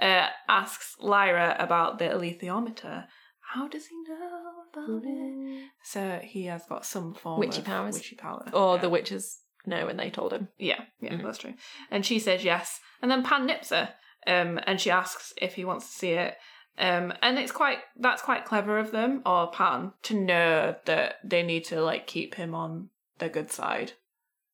uh, asks Lyra about the alethiometer. How does he know about it? So he has got some form
Witchy
of
powers.
Witchy power.
Or
yeah.
the witches know when they told him.
Yeah, yeah,
Mhm.
that's true. And she says yes. And then Pan nips her, um, and she asks if he wants to see it. Um, and it's quite that's quite clever of them, or Pan, to know that they need to like keep him on the good side.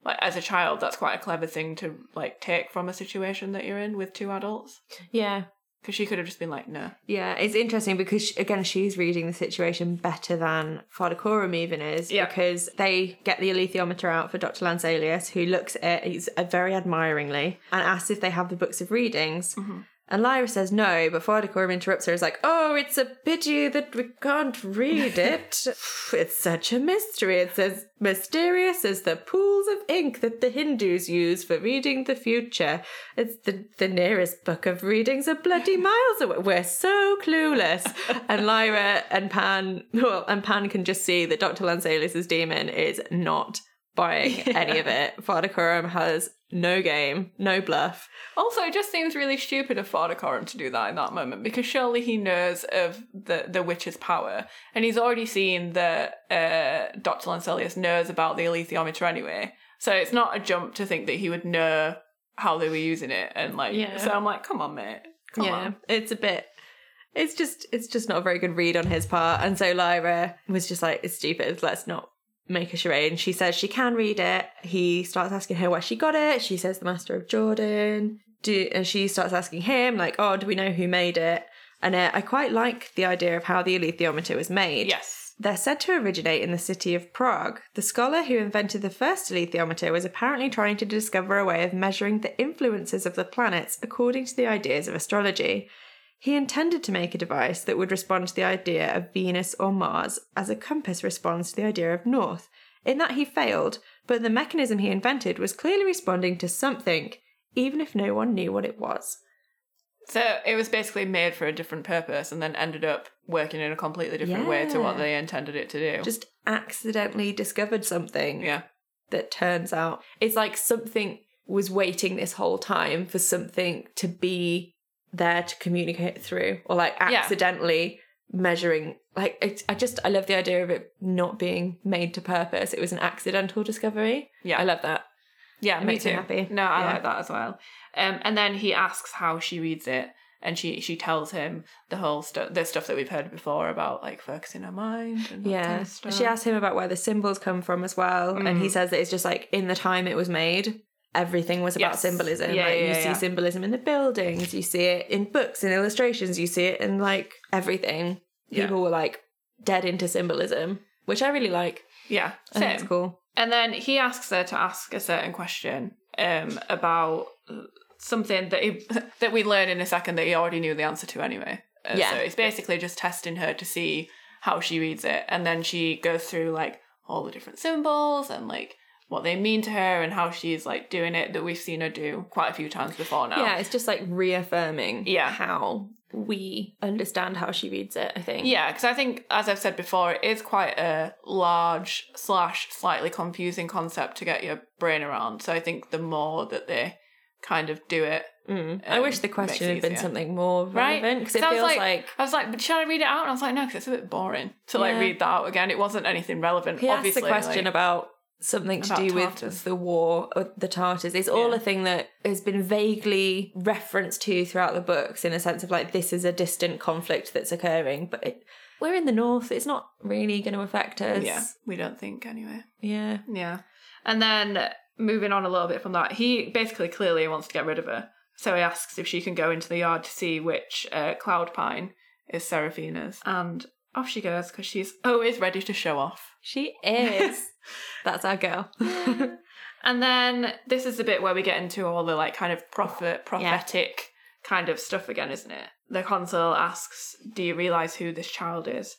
Like as a child, that's quite a clever thing to like take from a situation that you're in with two adults.
Yeah.
Because she could have just been like, no.
Yeah, it's interesting because she- again, she's reading the situation better than Father Coram even is
Yeah.
because they get the alethiometer out for Dr. Lanselius, who looks at it uh, very admiringly and asks if they have the books of readings.
Mhm.
And Lyra says no, but Father Coram interrupts her. Is like, "Oh, it's a pity that we can't read it. it's such a mystery. It's as mysterious as the pools of ink that the Hindus use for reading the future. It's the the nearest book of readings are bloody miles away. We're so clueless." and Lyra and Pan, well, and Pan can just see that Dr. Lanselius's demon is not buying any of it. Father Coram has no game, no bluff.
Also, it just seems really stupid of Father Coram to do that in that moment because surely he knows of the, the witch's power and he's already seen that uh, Dr. Lanselius knows about the alethiometer anyway. So it's not a jump to think that he would know how they were using it and like.
Yeah.
So I'm like, come on, mate. Come
yeah,
on.
it's a bit. It's just, it's just not a very good read on his part, and so Lyra was just like, "It's stupid. Let's not make a charade." And she says she can read it. He starts asking her where she got it. She says the Master of Jordan. do and she starts asking him like, "Oh, do we know who made it?" And uh, I quite like the idea of how the alethiometer was made.
Yes.
They're said to originate in the city of Prague. The scholar who invented the first alethiometer was apparently trying to discover a way of measuring the influences of the planets according to the ideas of astrology. He intended to make a device that would respond to the idea of Venus or Mars as a compass responds to the idea of north. In that he failed, but the mechanism he invented was clearly responding to something, even if no one knew what it was.
So it was basically made for a different purpose and then ended up working in a completely different way to what they intended it to do.
Just accidentally discovered something.
yeah.
that turns out it's like something was waiting this whole time for something to be there to communicate through or like
Yeah.
accidentally measuring like it, i just i love the idea of it not being made to purpose it was an accidental discovery
Yeah.
i love that
Yeah,
It
me
makes me
too.
happy.
No, I
Yeah.
like that as well. Um, and then he asks how she reads it, and she she tells him the whole stuff, the stuff that we've heard before about like focusing her mind. And
yeah
kind of stuff.
she asks him about where the symbols come from as well and he
Mm.
says that it's just like in the time it was made everything was about
Yes.
symbolism
Yeah,
like
yeah,
you see symbolism in the buildings you see it in books and illustrations you see it in like everything
Yeah.
people were like dead into symbolism which i really like
Yeah,
I think it's cool
And then he asks her to ask a certain question um, about something that he, that we learn in a second that he already knew the answer to anyway. Uh,
Yeah.
So it's basically just testing her to see how she reads it, and then she goes through like all the different symbols and like what they mean to her and how she's like doing it that we've seen her do quite a few times before now.
yeah it's just like reaffirming
Yeah.
how we understand how she reads it i think
Yeah, because I think, as I've said before, it is quite a large slash slightly confusing concept to get your brain around. So I think the more that they kind of do it,
Mm. i
Um,
wish the question had been something more relevant because it
'Cause I was
feels
like-
like
I was like, but should I read it out? And I was like, no, because it's a bit boring to like
Yeah.
read that out again. It wasn't anything relevant.
He asked
Obviously,
the question
like-
about something to
about
do
Tartars.
with the war or the Tartars. It's all
Yeah.
a thing that has been vaguely referenced to throughout the books in a sense of like this is a distant conflict that's occurring, but it, we're in the north. It's not really going to affect us.
yeah, we don't think anyway.
yeah.
Yeah. And then moving on a little bit from that, he basically clearly wants to get rid of her. So he asks if she can go into the yard to see which uh, cloud pine is Serafina's. And off she goes because she's always ready to show off.
She is. That's our girl.
And then this is the bit where we get into all the like kind of prophet prophetic kind of stuff again, isn't it? The consul asks, "Do you realize who this child is?"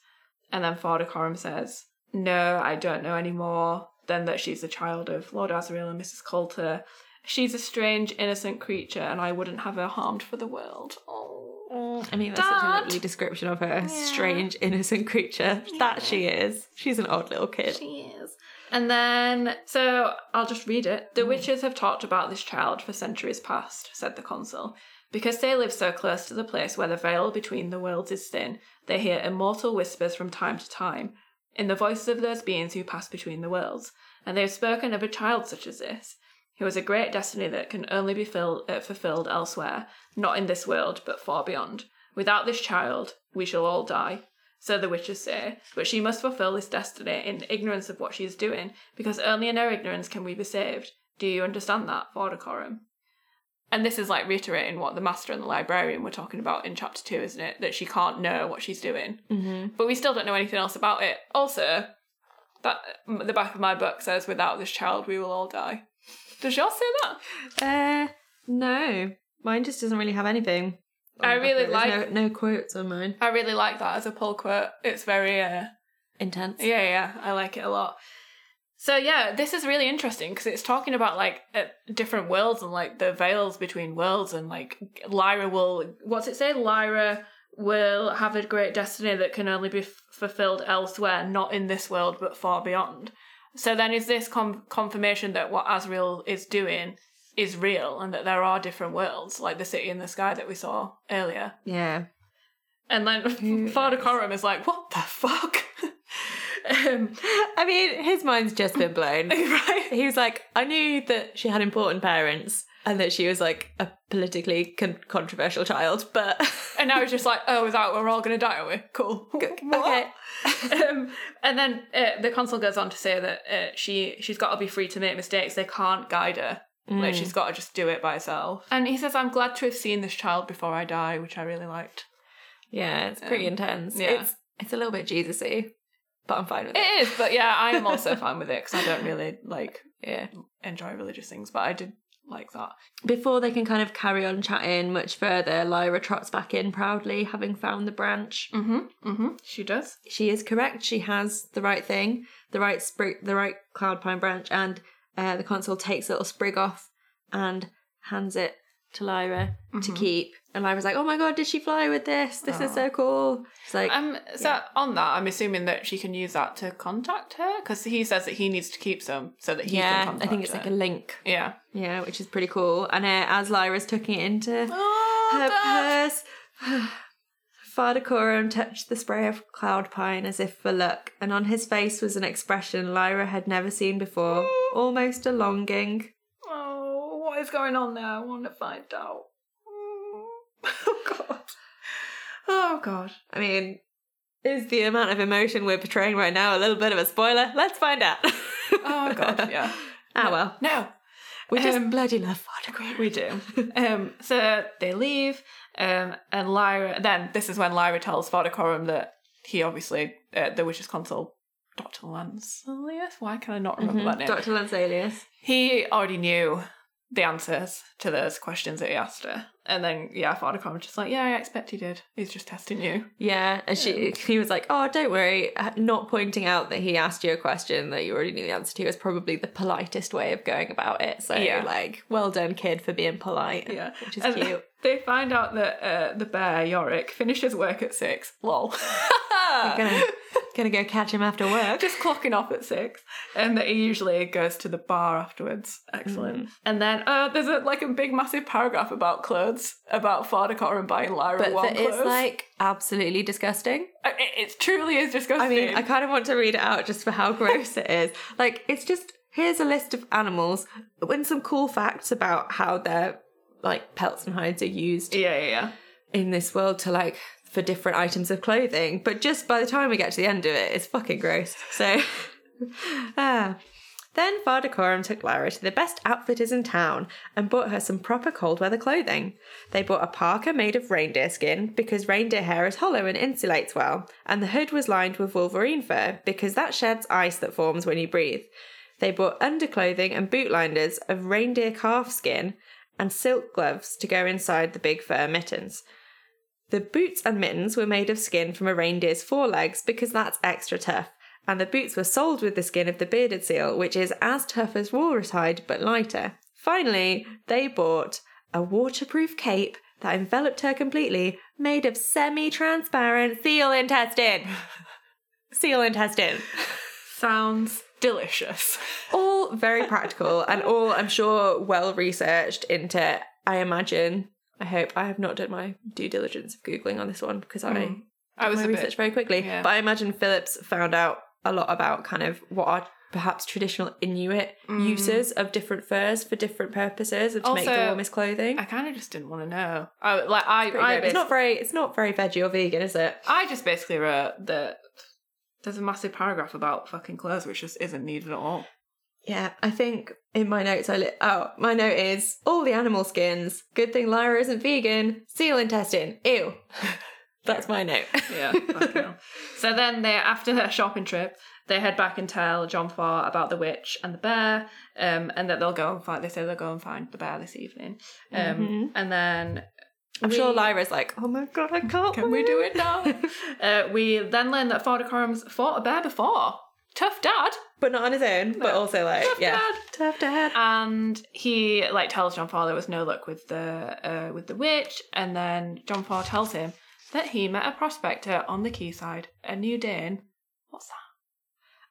And then Father Coram says, "No, I don't know any more than that she's the child of Lord Asriel and Mrs. Coulter. She's a strange, innocent creature, and I wouldn't have her harmed for the world." Oh.
I mean, that's such a lovely description of her. Strange, innocent creature. That she is. She's an odd little kid.
She is. And then, so I'll just read it. The mm. witches have talked about this child for centuries past, said the consul. Because they live so close to the place where the veil between the worlds is thin, they hear immortal whispers from time to time, in the voices of those beings who pass between the worlds. And they have spoken of a child such as this, who has a great destiny that can only be uh, fulfilled elsewhere, not in this world, but far beyond. Without this child, we shall all die. So the witches say, but she must fulfill this destiny in ignorance of what she is doing, because only in her ignorance can we be saved. Do you understand that, Father Coram? And this is like reiterating what the master and the librarian were talking about in chapter two, isn't it? That she can't know what she's doing,
Mm-hmm.
but we still don't know anything else about it. Also, that the back of my book says, "Without this child, we will all die." Does yours say that?
Uh, no. Mine just doesn't really have anything.
I really.
There's
like-
no, no quotes on mine.
I really like that as a pull quote. It's very uh,
Intense.
Yeah, yeah, I like it a lot. So yeah, this is really interesting because it's talking about like uh, different worlds and like the veils between worlds and like Lyra will what's it say? Lyra will have a great destiny that can only be f- fulfilled elsewhere, not in this world but far beyond. So then is this com- confirmation that what Asriel is doing is real and that there are different worlds like the city in the sky that we saw earlier?
Yeah.
And then Father Coram is like, "What the fuck?" um,
I mean, his mind's just been blown.
right?
he was like, I knew that she had important parents and that she was like a politically con- controversial child, but
And now he's just like, oh, without we're all gonna die, are we? Cool.
okay.
um, and then uh, the consul goes on to say that uh, she she's got to be free to make mistakes. They can't guide her Like
Mm.
she's got to just do it by herself. And he says, "I'm glad to have seen this child before I die," which I really liked.
Yeah, it's pretty
Um,
intense.
yeah.
It's it's a little bit Jesus-y, but I'm fine with it.
It is, but yeah, I am also fine with it because I don't really like
Yeah.
enjoy religious things, but I did like that.
Before they can kind of carry on chatting much further, Lyra trots back in proudly, having found the branch.
Mm-hmm. Mm-hmm. She does.
She is correct. She has the right thing, the right sprig, the right cloud pine branch, and uh, the consul takes a little sprig off and hands it to Lyra to
Mhm.
keep. And I was like, "Oh my god, did she fly with this? This is so cool!" It's like,
Um. So on that, I'm assuming that she can use that to contact her because he says that he needs to keep some so that he can
yeah,
can
I think it's
her.
like a link.
yeah.
Yeah, which is pretty cool. And uh, as Lyra's tucking it into
Oh,
her purse. Father Coram touched the spray of cloud pine as if for luck, and on his face was an expression Lyra had never seen before, almost a longing.
Oh, what is going on there? I want to find out. Oh god. Oh god.
I mean, is the amount of emotion we're portraying right now a little bit of a spoiler? Let's find out.
Oh god. Yeah.
ah well,
No.
we just
Um,
bloody love Father
We do. um, so they leave, um, and Lyra. Then this is when Lyra tells Father Coram that he obviously uh, the witch's consul, Doctor Lanselius. Why can I not remember that name?
Dr. Lanselius.
He already knew the answers to those questions that he asked her, and then yeah, Father Coram's just like, yeah, I expect he did. He's just testing you.
Yeah, and she he was like, "Oh, don't worry." Not pointing out that he asked you a question that you already knew the answer to was probably the politest way of going about it. So,
Yeah.
like, well done, kid, for being polite.
Yeah.
which is
And
cute.
They find out that uh, the bear Iorek finishes work at six. Lol.
gonna gonna go catch him after work.
just clocking off at six, and that he usually goes to the bar afterwards. Excellent. And then uh, there's a like a big massive paragraph about clothes, about Cotter and buying Lyra
But
warm
that it's like absolutely disgusting.
Uh, it, it truly is disgusting.
I mean, I kind of want to read it out just for how gross it is. Like, it's just here's a list of animals and some cool facts about how their like pelts and hides are used
yeah, yeah, yeah.
in this world to like for different items of clothing. But just by the time we get to the end of it, it's fucking gross. So, ah. Then Coram took Lyra to the best outfitters in town and bought her some proper cold weather clothing. They bought a parka made of reindeer skin because reindeer hair is hollow and insulates well, and the hood was lined with wolverine fur because that sheds ice that forms when you breathe. They bought underclothing and boot liners of reindeer calf skin and silk gloves to go inside the big fur mittens. The boots and mittens were made of skin from a reindeer's forelegs because that's extra tough, and the boots were soled with the skin of the bearded seal, which is as tough as walrus hide but lighter. Finally, they bought a waterproof cape that enveloped her completely, made of semi transparent seal intestine. seal intestine.
Sounds delicious.
All very practical and all, I'm sure, well researched into, I imagine. I hope I have not done my due diligence of Googling on this one because I
Mm. I was
my research
bit.
very quickly.
yeah.
But I imagine Phillips found out a lot about kind of what are perhaps traditional Inuit
Mm.
uses of different furs for different purposes and to make the warmest clothing.
I kind of just didn't want to know. I like I
Pretty
I,
it's not very it's not very veggie or vegan, is it?
I just basically wrote that there's a massive paragraph about fucking clothes which just isn't needed at all.
Yeah, I think in my notes I lit oh, my note is all the animal skins. Good thing Lyra isn't vegan. Seal intestine. Ew. That's my note.
Yeah. so then they after their shopping trip, they head back and tell John Faa about the witch and the bear, um, and that they'll go and find. They say they'll go and find the bear this evening, um,
Mhm.
and then
I'm
we-
sure Lyra's like, oh my god, I can't.
Can we do it now? uh, we then learn that Father Coram's fought a bear before. Tough dad.
but not on his own, but
No.
also like,
Tough
yeah.
dad.
Tough dad.
and he like tells John Faa there was no luck with the uh, with the witch, and then John Faa tells him that he met a prospector on the quayside, a New Dane. What's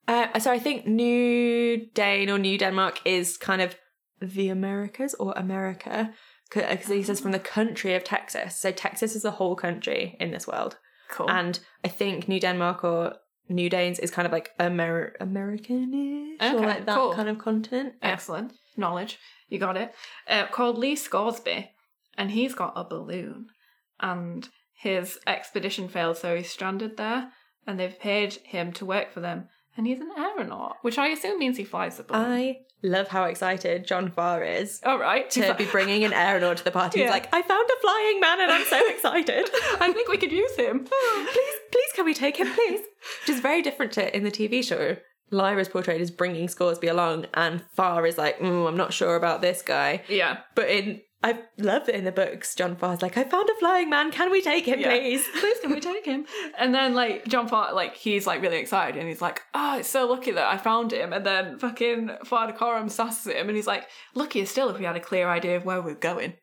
that?
Uh, so I think New Dane or New Denmark is kind of the Americas or America because he says from the country of Texas. So Texas is the whole country in this world,
Cool.
and I think New Denmark or New Danes is kind of like Amer- American-ish or like that
cool.
kind of continent.
Excellent knowledge. You got it. Uh, called Lee Scoresby, and he's got a balloon, and his expedition failed, so he's stranded there, and they've paid him to work for them, and he's an aeronaut, which I assume means he flies the balloon.
I love how excited John Faa is
All right,
to be bringing an aeronaut to the party. He's like, I found a flying man and I'm so excited.
I think we could use him.
please, please, can we take him, please? Which is very different to in the TV show. Lyra's portrayed as bringing Scoresby along, and Faa is like, mm, I'm not sure about this guy.
yeah,
But in, I love it in the books, John Faa's like, I found a flying man. Can we take him,
Yeah.
please?
please can we take him? And then like John Faa, like he's like really excited and he's like, oh, it's so lucky that I found him. And then fucking Father Coram sasses him and he's like, luckier still if we had a clear idea of where we're going.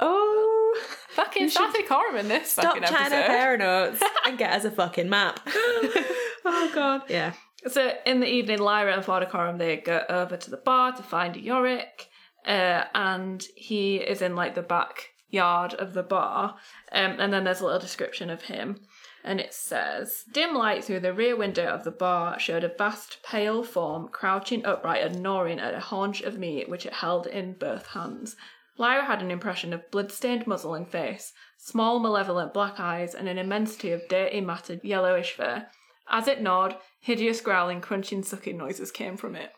Oh,
Fucking sassy Coram in this
stop
fucking episode.
aeronauts and get us a fucking map.
oh god.
yeah.
So in the evening, Lyra and Father Coram they go over to the bar to find Iorek, uh, and he is in like the backyard of the bar. Um, and then there's a little description of him, and it says, "Dim light through the rear window of the bar showed a vast pale form crouching upright and gnawing at a haunch of meat which it held in both hands." Lyra had an impression of blood-stained muzzle and face, small malevolent black eyes, and an immensity of dirty, matted, yellowish fur. As it gnawed, hideous growling, crunching, sucking noises came from it.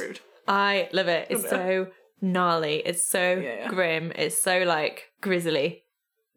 Rude.
I love it. It's so gnarly. It's so
Yeah, yeah.
grim. It's so like grisly.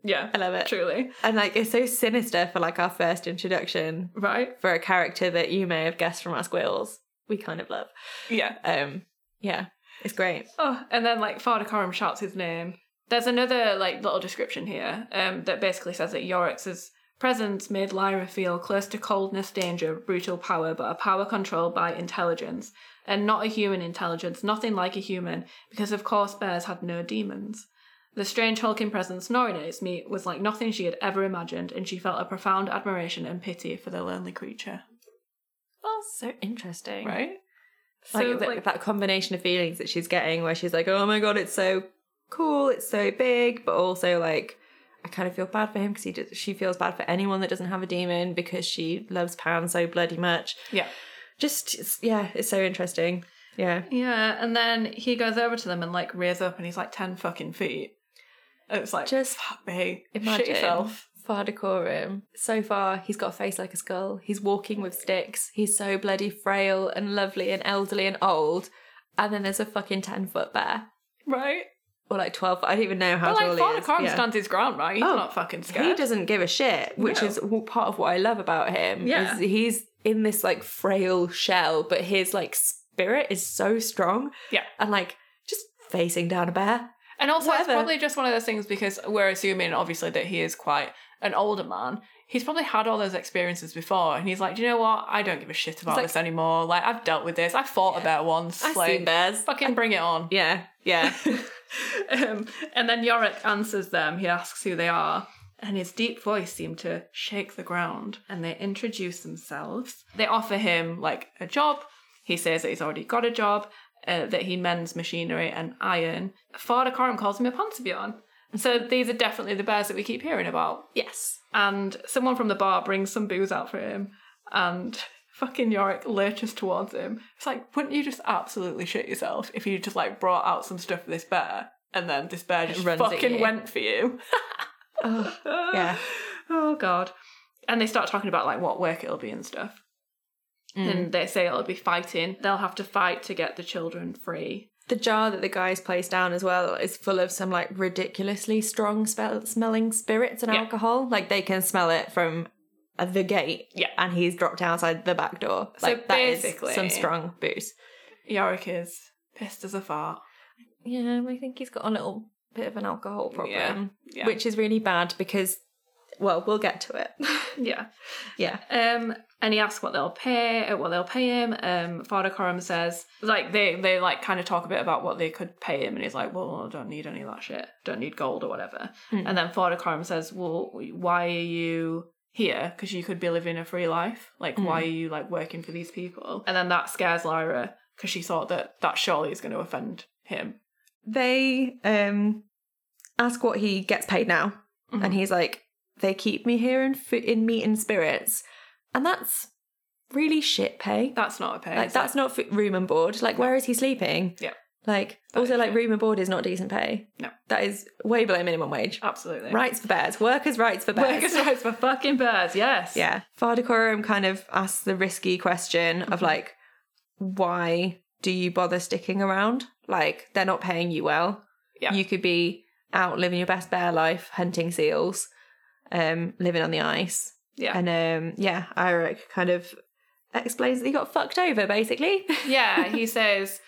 Yeah,
I love it.
truly.
And like it's so sinister for like our first introduction
Right?
for a character that you may have guessed from our squills. We kind of love.
Yeah.
Um yeah, it's great.
Oh, and then like Coram shouts his name. There's another like little description here um, that basically says that Iorek's presence made Lyra feel close to coldness, danger, brutal power, but a power controlled by intelligence, and not a human intelligence, nothing like a human, because of course bears had no demons. The strange hulking presence gnawing at its meat was like nothing she had ever imagined, and she felt a profound admiration and pity for the lonely creature.
Oh, so interesting.
Right?
Like,
So,
that,
like-
that combination of feelings that she's getting where she's like, oh my god, it's so cool, it's so big, but also like, I kind of feel bad for him because he does, she feels bad for anyone that doesn't have a demon because she loves Pan so bloody much.
Yeah.
Just, yeah, it's so interesting. Yeah.
Yeah, and then he goes over to them and like rears up and he's like 10 fucking feet. And it's like,
Just
fuck me.
Imagine
Shit yourself.
Father Coram. So far, he's got a face like a skull. He's walking with sticks. He's so bloody frail and lovely and elderly and old. And then there's a fucking 10 foot bear.
Right?
Or like 12 I don't even know how
But
tall
like,
he is. Yeah.
stands his ground, right? He's
Oh,
not fucking scared.
He doesn't give a shit, which
No.
is part of what I love about him.
Yeah.
Is he's in this like frail shell, but his like spirit is so strong.
Yeah.
And like just facing down a bear.
And also,
Whatever.
it's probably just one of those things because we're assuming, obviously, that he is quite an older man. He's probably had all those experiences before, and he's like, "Do you know what? I don't give a shit about
like-
this anymore. Like, I've dealt with this. I fought a bear once.
I've
like,
seen bears.
fucking bring it on."
Yeah, yeah.
um, and then Iorek answers them. He asks who they are, and his deep voice seemed to shake the ground. And they introduce themselves. They offer him like a job. He says that he's already got a job, uh, that he mends machinery and iron. Father Coram calls him a Panserbjørn. So these are definitely the bears that we keep hearing about.
yes.
And someone from the bar brings some booze out for him, and fucking Iorek lurches towards him. It's like, wouldn't you just absolutely shit yourself if you just like brought out some stuff for this bear, and then this bear just
runs
fucking went for you?
Oh, yeah.
Oh god. And they start talking about like what work it'll be and stuff.
Mm.
And they say it'll be fighting. They'll have to fight to get the children free.
The jar that the guys place down as well is full of some like ridiculously strong spell- smelling spirits and
Yeah.
alcohol. Like they can smell it from uh, the gate.
Yeah.
And he's dropped outside the back door.
So
Like that is some strong booze.
Iorek is pissed as a fart.
Yeah, I think he's got a little bit of an alcohol problem,
Yeah, yeah.
which is really bad because, well, we'll get to it.
Yeah.
yeah.
Um, and he asks what they'll pay, uh, what they'll pay him. Um, Father Coram says, like they they like kind of talk a bit about what they could pay him, and he's like, well, I don't need any of that shit, don't need gold or whatever.
Hmm.
And then Father Coram says, well, why are you here? Because you could be living a free life. Like,
Hmm.
why are you like working for these people? And then that scares Lyra because she thought that that surely is going to offend him.
They um ask what he gets paid now,
Mhm.
and he's like, "They keep me here in f- in meat and spirits," and that's really shit pay.
That's not a pay.
like that's
it?
not f- room and board. Like, where is he sleeping?
Yeah.
Like,
That
also, like, room and board is not decent pay.
No.
That is way below minimum wage.
Absolutely.
Rights for bears. Workers' rights for bears.
Workers' rights for fucking birds, yes.
Yeah. Father Coram kind of asks the risky question of like, why do you bother sticking around? Like, they're not paying you well.
Yeah.
You could be out living your best bear life, hunting seals, um, living on the ice.
Yeah.
And um, yeah, Iorek kind of explains that he got fucked over, basically.
yeah, he says,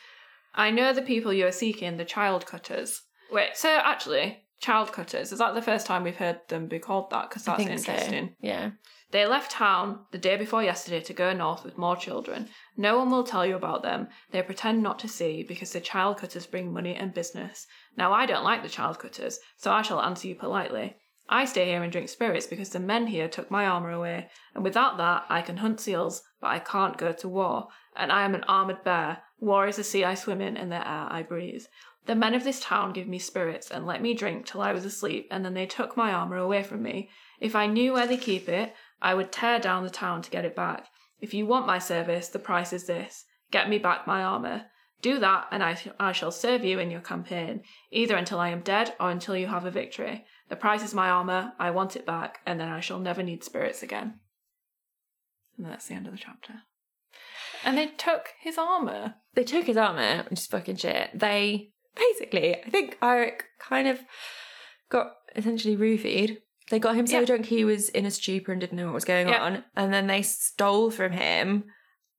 I know the people you are seeking, the child cutters. Wait, so actually, child cutters, is that the first time we've heard them be called that? Because that's interesting.
Yeah.
They left town the day before yesterday to go north with more children. No one will tell you about them. They pretend not to see because the child cutters bring money and business. Now, I don't like the child cutters, so I shall answer you politely. I stay here and drink spirits because the men here took my armour away, and without that I can hunt seals, but I can't go to war. And I am an armoured bear. War is the sea I swim in and the air I breathe. The men of this town give me spirits and let me drink till I was asleep, and then they took my armour away from me. If I knew where they keep it, I would tear down the town to get it back. If you want my service, the price is this get me back my armour. Do that, and I, I shall serve you in your campaign, either until I am dead or until you have a victory. The price is my armour, I want it back, and then I shall never need spirits again. And that's the end of the chapter. And they took his armour.
They took his armor, which is fucking shit. They basically, I think Iorek kind of got essentially roofied. They got him so
Yeah.
drunk he was in a stupor and didn't know what was going
Yeah.
on. And then they stole from him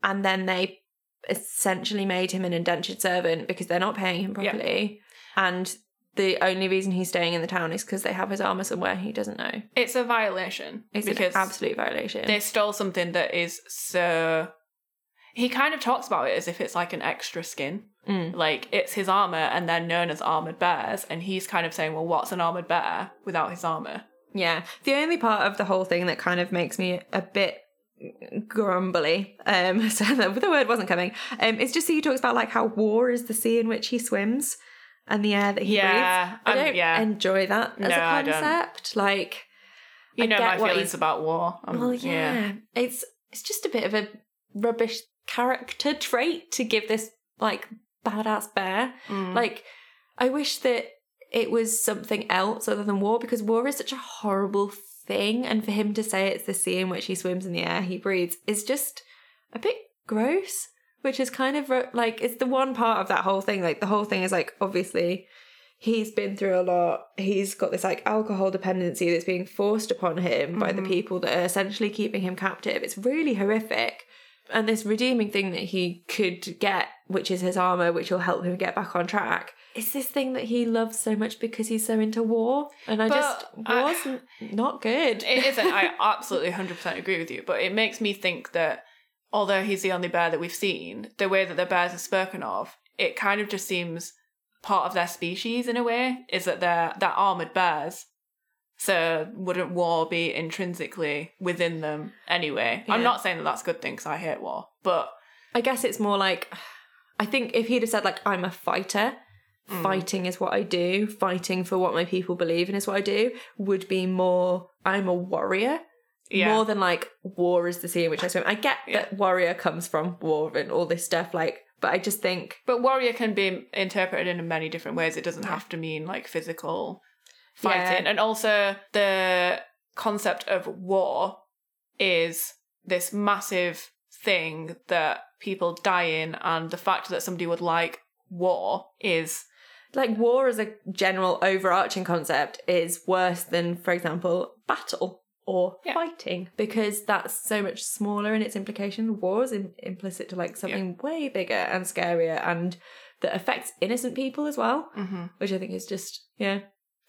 and then they essentially made him an indentured servant because they're not paying him
Yeah.
properly. And the only reason he's staying in the town is because they have his armor somewhere he doesn't know.
It's a violation.
It's
because
an absolute violation.
they stole something that is so. He kind of talks about it as if it's like an extra skin.
Mm.
Like it's his armor and they're known as armored bears. And he's kind of saying, well, what's an armored bear without his armor?
Yeah. The only part of the whole thing that kind of makes me a bit grumbly, um, so the, the word wasn't coming, um, is just so he talks about like how war is the sea in which he swims and the air that he
Yeah,
breathes. I
um,
don't
yeah.
enjoy that as
No,
a concept. Like,
You
I
know
get
my feelings about war. Um,
well, yeah, it's it's just a bit of a rubbish character trait to give this like badass bear.
Mm.
Like, I wish that it was something else other than war because war is such a horrible thing. And for him to say it's the sea in which he swims and the air he breathes is just a bit gross, which is kind of like, it's the one part of that whole thing. Like, the whole thing is like, obviously, he's been through a lot. He's got this like alcohol dependency that's being forced upon him by the
Mhm.
people that are essentially keeping him captive. It's really horrific. And this redeeming thing that he could get, which is his armor, which will help him get back on track, is this thing that he loves so much because he's so into war. And I
But
just n- not good.
It isn't. I absolutely 100% agree with you. But it makes me think that although he's the only bear that we've seen, the way that the bears are spoken of, it kind of just seems part of their species in a way, is that they're, they're armoured bears. So wouldn't war be intrinsically within them anyway? I'm not saying that that's a good thing because I hate war. But
I guess it's more like I think if he'd have said like I'm a fighter,
Mm.
fighting is what I do, fighting for what my people believe in is what I do, would be more I'm a warrior.
yeah.
More than like war is the sea in which I swim. I get
Yeah.
that warrior comes from war and all this stuff, like, but I just think
But warrior can be interpreted in many different ways. It doesn't have to mean like physical fighting.
Yeah.
And also the concept of war is this massive thing that people die in and the fact that somebody would like war is
like war as a general overarching concept is worse than, for example, battle or
Yeah.
fighting because that's so much smaller in its implication. War is im- implicit to like something way bigger and scarier and that affects innocent people as well,
mm-hmm.
which I think is just yeah.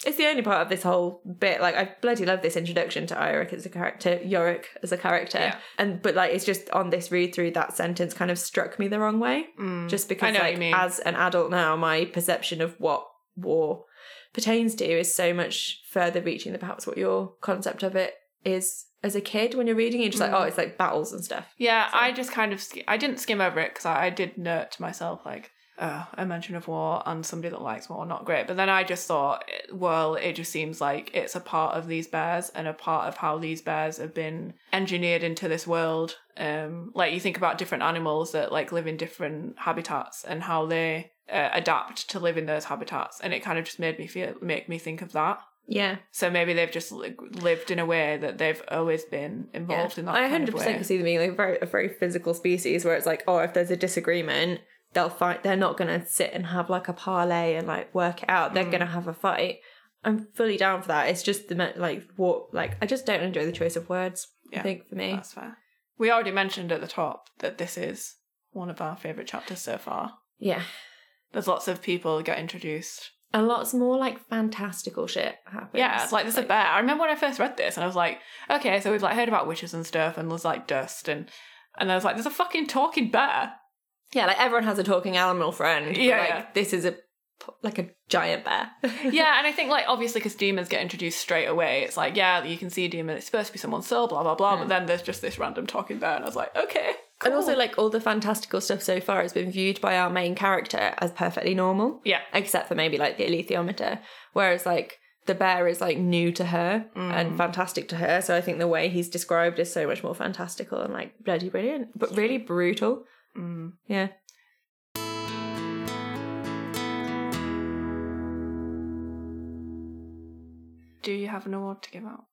It's the only part of this whole bit. Like I bloody love this introduction to Iorek as a character, Yorick as a character,
Yeah.
and but like it's just on this read through that sentence kind of struck me the wrong way just because
Mm. know
like as an adult now my perception of what war pertains to is so much further reaching than perhaps what your concept of it is as a kid when you're reading it you're just
Mm.
like oh it's like battles and stuff
Yeah,
So-
I just kind of sk- I didn't skim over it because I, I did to myself like uh, a mention of war and somebody that likes war not great. But then I just thought, well, it just seems like it's a part of these bears and a part of how these bears have been engineered into this world. Um, like you think about different animals that like live in different habitats and how they uh, adapt to live in those habitats, and it kind of just made me feel make me think of that.
Yeah.
So maybe they've just li- lived in a way that they've always been involved in that.
I 100%
way.
can see them being like very, a very physical species where it's like, oh, if there's a disagreement, they'll fight. They're not going to sit and have like a parlay and like work it out.
Mm.
They're going to have a fight. I'm fully down for that. It's just the like what like I just don't enjoy the choice of words.
yeah, I
think for me,
That's fair. We already mentioned at the top that this is one of our favorite chapters so far.
yeah,
There's lots of people get introduced.
and lots more like fantastical shit happens.
Yeah, it's like there's a bear. I remember when I first read this, and I was like, okay, so we've like heard about witches and stuff, and there's like dust, and and I was like, there's a fucking talking bear.
Yeah, like everyone has a talking animal friend.
Yeah,
like,
yeah.
this is a like a giant bear.
yeah, and I think like obviously because demons get introduced straight away, it's like yeah, you can see a demon. It's supposed to be someone's soul, blah blah blah. But then there's just this random talking bear, and I was like, okay,
And also, like all the fantastical stuff so far has been viewed by our main character as perfectly normal.
yeah,
except for maybe like the alethiometer. Whereas like the bear is like new to her
Mm.
and fantastic to her. So I think the way he's described is so much more fantastical and like bloody brilliant, but really brutal.
Mm.
Yeah.
do you have an award to give out?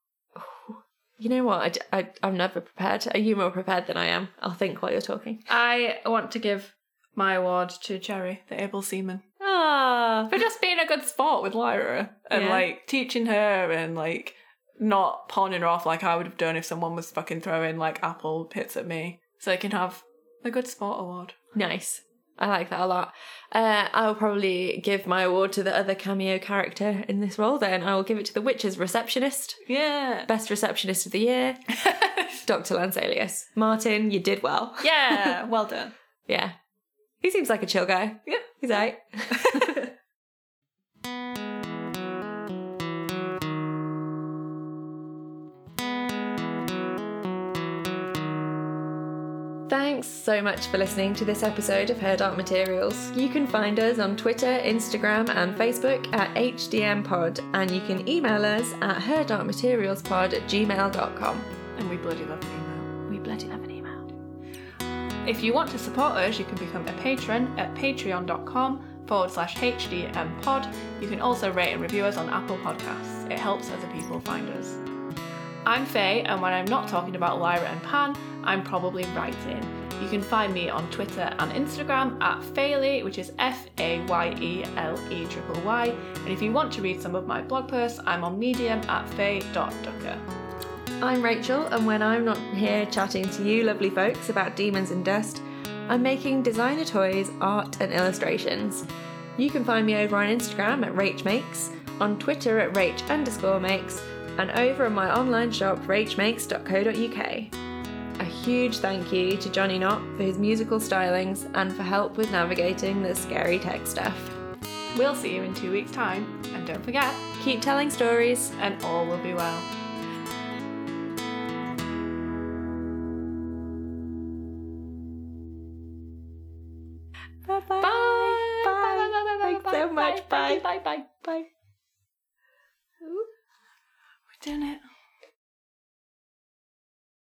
You know what? I, I, I'm never prepared. Are you more prepared than I am? I'll think while you're talking.
I want to give my award to Jerry, the able seaman.
Ah.
for just being a good sport with Lyra and
Yeah.
like teaching her and like not pawning her off like I would have done if someone was fucking throwing like apple pits at me. So I can have a good sport award.
Nice. I like that a lot. Uh, I'll probably give my award to the other cameo character in this role then. I will give it to the Witch's receptionist.
Yeah.
Best receptionist of the year, Dr. Lanselius. Martin, you did well.
yeah. Well done.
Yeah. He seems like a chill guy.
Yeah.
He's right. so much for listening to this episode of Her Dark Materials. You can find us on Twitter, Instagram, and Facebook at HDMPod, and you can email us at herdarkmaterialspod at gmail.com.
And we bloody love an email.
We bloody love an email.
If you want to support us, you can become a patron at patreon.com forward slash HDM pod. You can also rate and review us on Apple Podcasts. It helps other people find us. I'm Faye, and when I'm not talking about Lyra and Pan, I'm probably writing. You can find me on Twitter and Instagram at Fayley, which is F A Y E L E triple Y. And if you want to read some of my blog posts, I'm on Medium at faye.ducker.
I'm Rachel, and when I'm not here chatting to you lovely folks about demons and dust, I'm making designer toys, art, and illustrations. You can find me over on Instagram at RachMakes, on Twitter at Rach underscore makes, and over on my online shop rachmakes.co.uk. Huge thank you to Johnny Knott for his musical stylings and for help with navigating the scary tech stuff.
We'll see you in two weeks' time, and don't forget,
Keep telling stories.
and all will be well.
Bye bye.
Bye. Bye. Bye. Bye. Bye. Bye.
so much.
Bye.
Bye.
Bye. Bye.
Bye.
We're doing it.